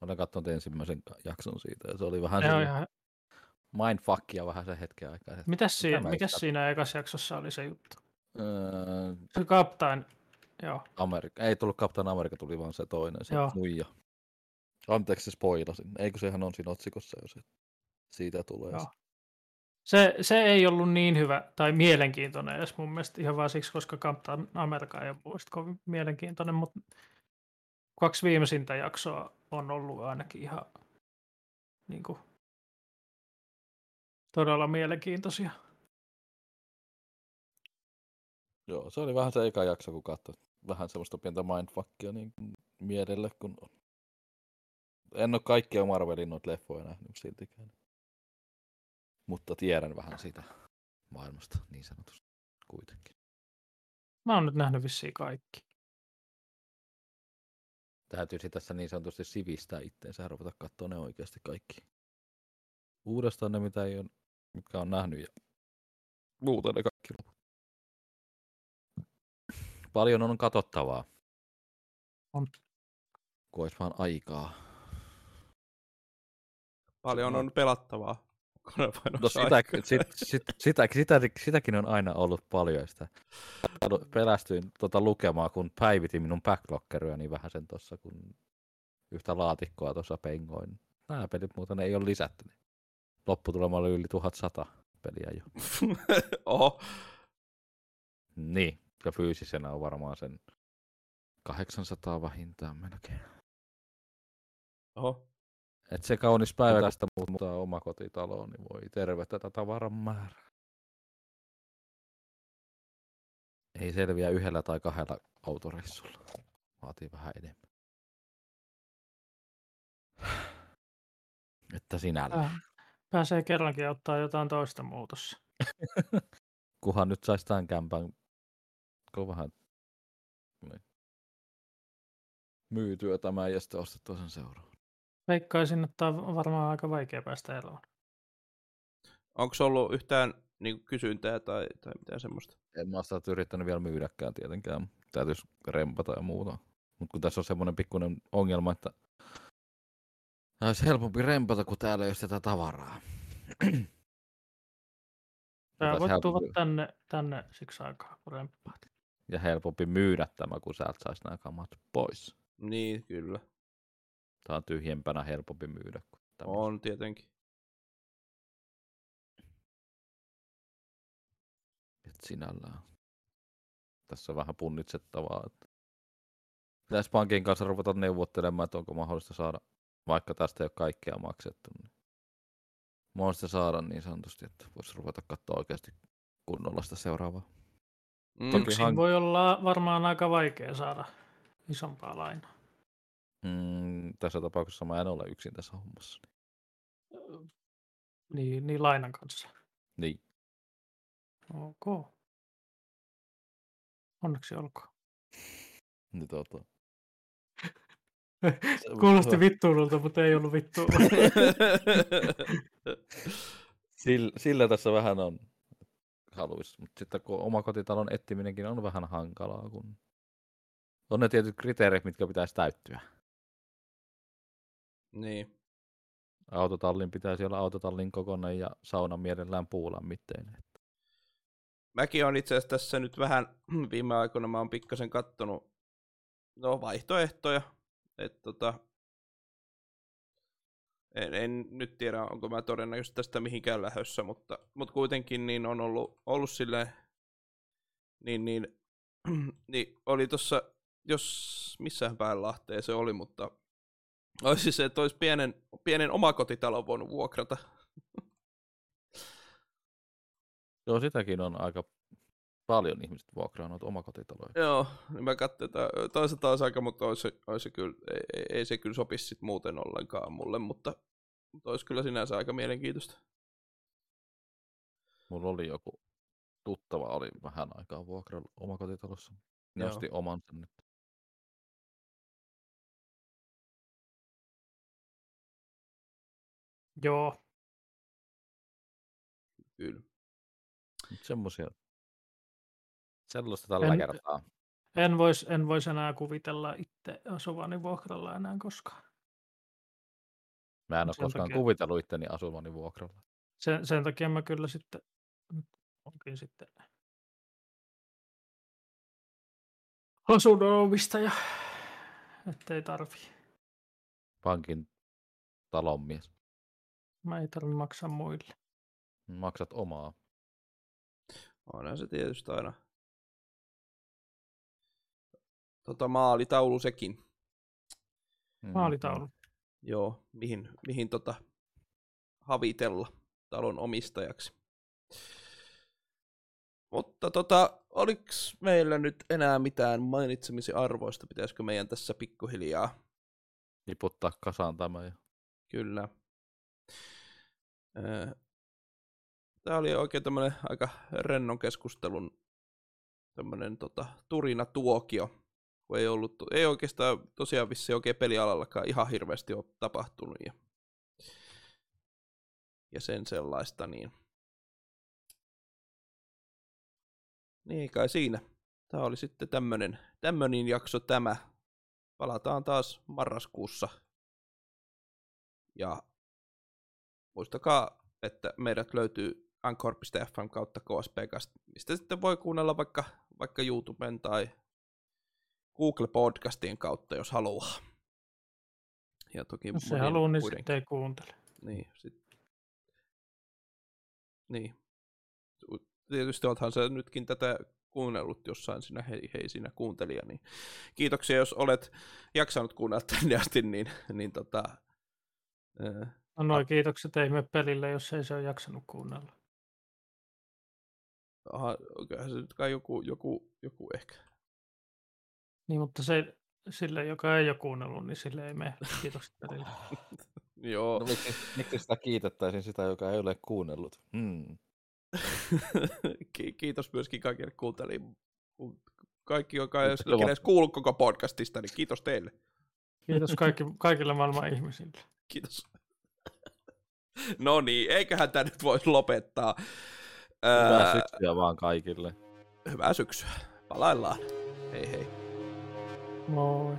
Olen katsonut ensimmäisen jakson siitä ja se oli vähän sellainen ihan... mindfuckia vähän se hetken aikaa. Mitäs, mitä siinä, just siinä ekassa jaksossa oli se juttu? Öö, kaptain, joo. Amerikka. Ei tullut Captain America, tuli vaan se toinen, se Joo. muija. Anteeksi, spoilasin. Eikö sehän on siinä otsikossa jo se? Siitä tulee. Joo. se. Se, ei ollut niin hyvä tai mielenkiintoinen edes mun mielestä ihan vaan siksi, koska Captain America ei ole mielestä kovin mielenkiintoinen, mutta kaksi viimeisintä jaksoa on ollut ainakin ihan niin kuin, todella mielenkiintoisia. Joo, se oli vähän se eka jakso, kun katsoi vähän semmoista pientä mindfuckia niin kuin mielelle, kun en ole kaikkia Marvelin noita leffoja nähnyt siltikään. Mutta tiedän vähän siitä maailmasta niin sanotusti kuitenkin. Mä oon nyt nähnyt vissiin kaikki. Täytyisi tässä niin sanotusti sivistää itteensä ja ruveta katsoa ne oikeasti kaikki. Uudestaan ne, mitä ei ole, mitkä on nähnyt ja muuta ne kaikki loput. Paljon on katsottavaa. On. Kun olisi vaan aikaa. Paljon on pelattavaa. No sitä, sit, sit, sitä, sitä, sitäkin on aina ollut paljon. Sitä pelästyin tota lukemaan, kun päivitin minun backloggeria niin vähän sen tuossa, kun yhtä laatikkoa tuossa pengoin. Nämä pelit muuten ei ole lisätty. Lopputulema oli yli 1100 peliä jo. Oho. Niin, ja fyysisenä on varmaan sen 800 vähintään melkein. Oho. Et se kaunis päivä tästä muuttaa omakotitaloon, niin voi tervetä tätä tavaran määrää. Ei selviä yhdellä tai kahdella autoreissulla. Vaatii vähän enemmän. Että sinällä. Äh, pääsee kerrankin ottaa jotain toista muutossa. Kuhan nyt saisi tämän kämpän kun vähän niin, myytyä tämän ja sitten ostettua sen seuraavan. Veikkaisin, että on varmaan aika vaikea päästä eroon. Onko ollut yhtään niin kysyntää tai, tai mitään semmoista? En mä sitä yrittänyt vielä myydäkään tietenkään. Täytyisi rempata ja muuta. Mutta kun tässä on semmoinen pikkuinen ongelma, että olisi helpompi rempata, kun täällä ei ole sitä tavaraa. Tää Taas voit tulla tänne, tänne siksi aikaa, kun remppaat. Ja helpompi myydä tämä, kun sä saisi nämä kamat pois. Niin, kyllä. Tämä on tyhjempänä helpompi myydä. Kuin tämä. On tietenkin. Et sinällään. Tässä on vähän punnitsettavaa. Että... Pitäisi pankin kanssa ruveta neuvottelemaan, että onko mahdollista saada, vaikka tästä ei ole kaikkea maksettu, niin mahdollista saada niin sanotusti, että voisi ruveta katsoa oikeasti kunnolla sitä seuraavaa. Mm. Yksin hank- voi olla varmaan aika vaikea saada isompaa lainaa. Mm, tässä tapauksessa mä en ole yksin tässä hommassa. Niin, niin lainan kanssa. Niin. Ok. Onneksi olkoon. Niin tota. Kuulosti vittuululta, mutta ei ollut vittu. Sillä, sillä tässä vähän on haluis, mutta sitten kun omakotitalon etsiminenkin on vähän hankalaa, kun on ne tietyt kriteerit, mitkä pitäisi täyttyä. niin. Autotallin pitäisi olla autotallin kokoinen ja sauna mielellään puulämmitteinen. Mäkin on itse asiassa tässä nyt vähän viime aikoina, mä oon pikkasen kattonut no, vaihtoehtoja. Et, tota, en, en, nyt tiedä, onko mä todennäköisesti tästä mihinkään lähössä, mutta, mutta kuitenkin niin on ollut, ollut silleen, niin, niin, niin oli tuossa, jos missään päin Lahteen se oli, mutta olisi se, että olisi pienen, pienen omakotitalon voinut vuokrata. Joo, sitäkin on aika paljon ihmiset vuokraa noita omakotitaloja. Joo, niin mä katsoin, että toisaalta olisi aika, mutta olisi, olisi kyllä, ei, ei, ei, se kyllä sopisi sit muuten ollenkaan mulle, mutta, mutta olisi kyllä sinänsä aika mielenkiintoista. Mulla oli joku tuttava, oli vähän aikaa vuokralla omakotitalossa. Ne osti omansa nyt. Joo. Kyllä. Mut Sellaista tällä En- kertaa. En vois, en vois enää kuvitella itse asuvani vuokralla enää koskaan. Mä en ole sen koskaan takia- kuvitellut itteni asuvani vuokralla. Sen, sen takia mä kyllä sitten onkin sitten asunnon omistaja, ettei tarvii. Pankin talonmies. Mä ei tarvi maksaa muille. Maksat omaa. Onhan se tietysti aina. Tota maalitaulu sekin. Mm, Maalitaulu. Joo, mihin, mihin tota havitella talon omistajaksi. Mutta tota, oliks meillä nyt enää mitään mainitsemisen arvoista? Pitäisikö meidän tässä pikkuhiljaa? Niputtaa kasaan tämä. Ja... Kyllä. Tämä oli oikein tämmöinen aika rennon keskustelun tämmöinen tota, turina tuokio, kun ei, ollut, ei oikeastaan tosiaan vissi oikein pelialallakaan ihan hirveästi ole tapahtunut ja, ja sen sellaista, niin niin kai siinä. Tämä oli sitten tämmöinen, tämmöinen jakso tämä. Palataan taas marraskuussa ja muistakaa, että meidät löytyy anchor.fm kautta KSP, mistä sitten voi kuunnella vaikka, vaikka YouTuben tai Google Podcastien kautta, jos haluaa. Ja toki Jos se haluaa, niin sitten ei kuuntele. Niin, sit... niin. Tietysti olethan se nytkin tätä kuunnellut jossain sinä hei, hei sinä kuuntelija, niin kiitoksia, jos olet jaksanut kuunnella tänne asti, niin, niin tota, ää, No noin kiitokset ei mene pelille, jos ei se ole jaksanut kuunnella. aha, kyllähän se nyt kai joku, joku, joku ehkä. Niin, mutta se, sille, joka ei ole kuunnellut, niin sille ei mene kiitokset pelille. Joo, No, miksi, miksi sitä kiitettäisiin sitä, joka ei ole kuunnellut? Hmm. Ki- kiitos myöskin kaikille kuuntelijoille. Kaikki, joka ei ole edes kuullut koko podcastista, niin kiitos teille. Kiitos kaikki, kaikille maailman ihmisille. Kiitos. No niin, eiköhän tämä nyt voisi lopettaa. Hyvää Ää, syksyä vaan kaikille. hyvää syksyä. Palaillaan. Hei hei. more.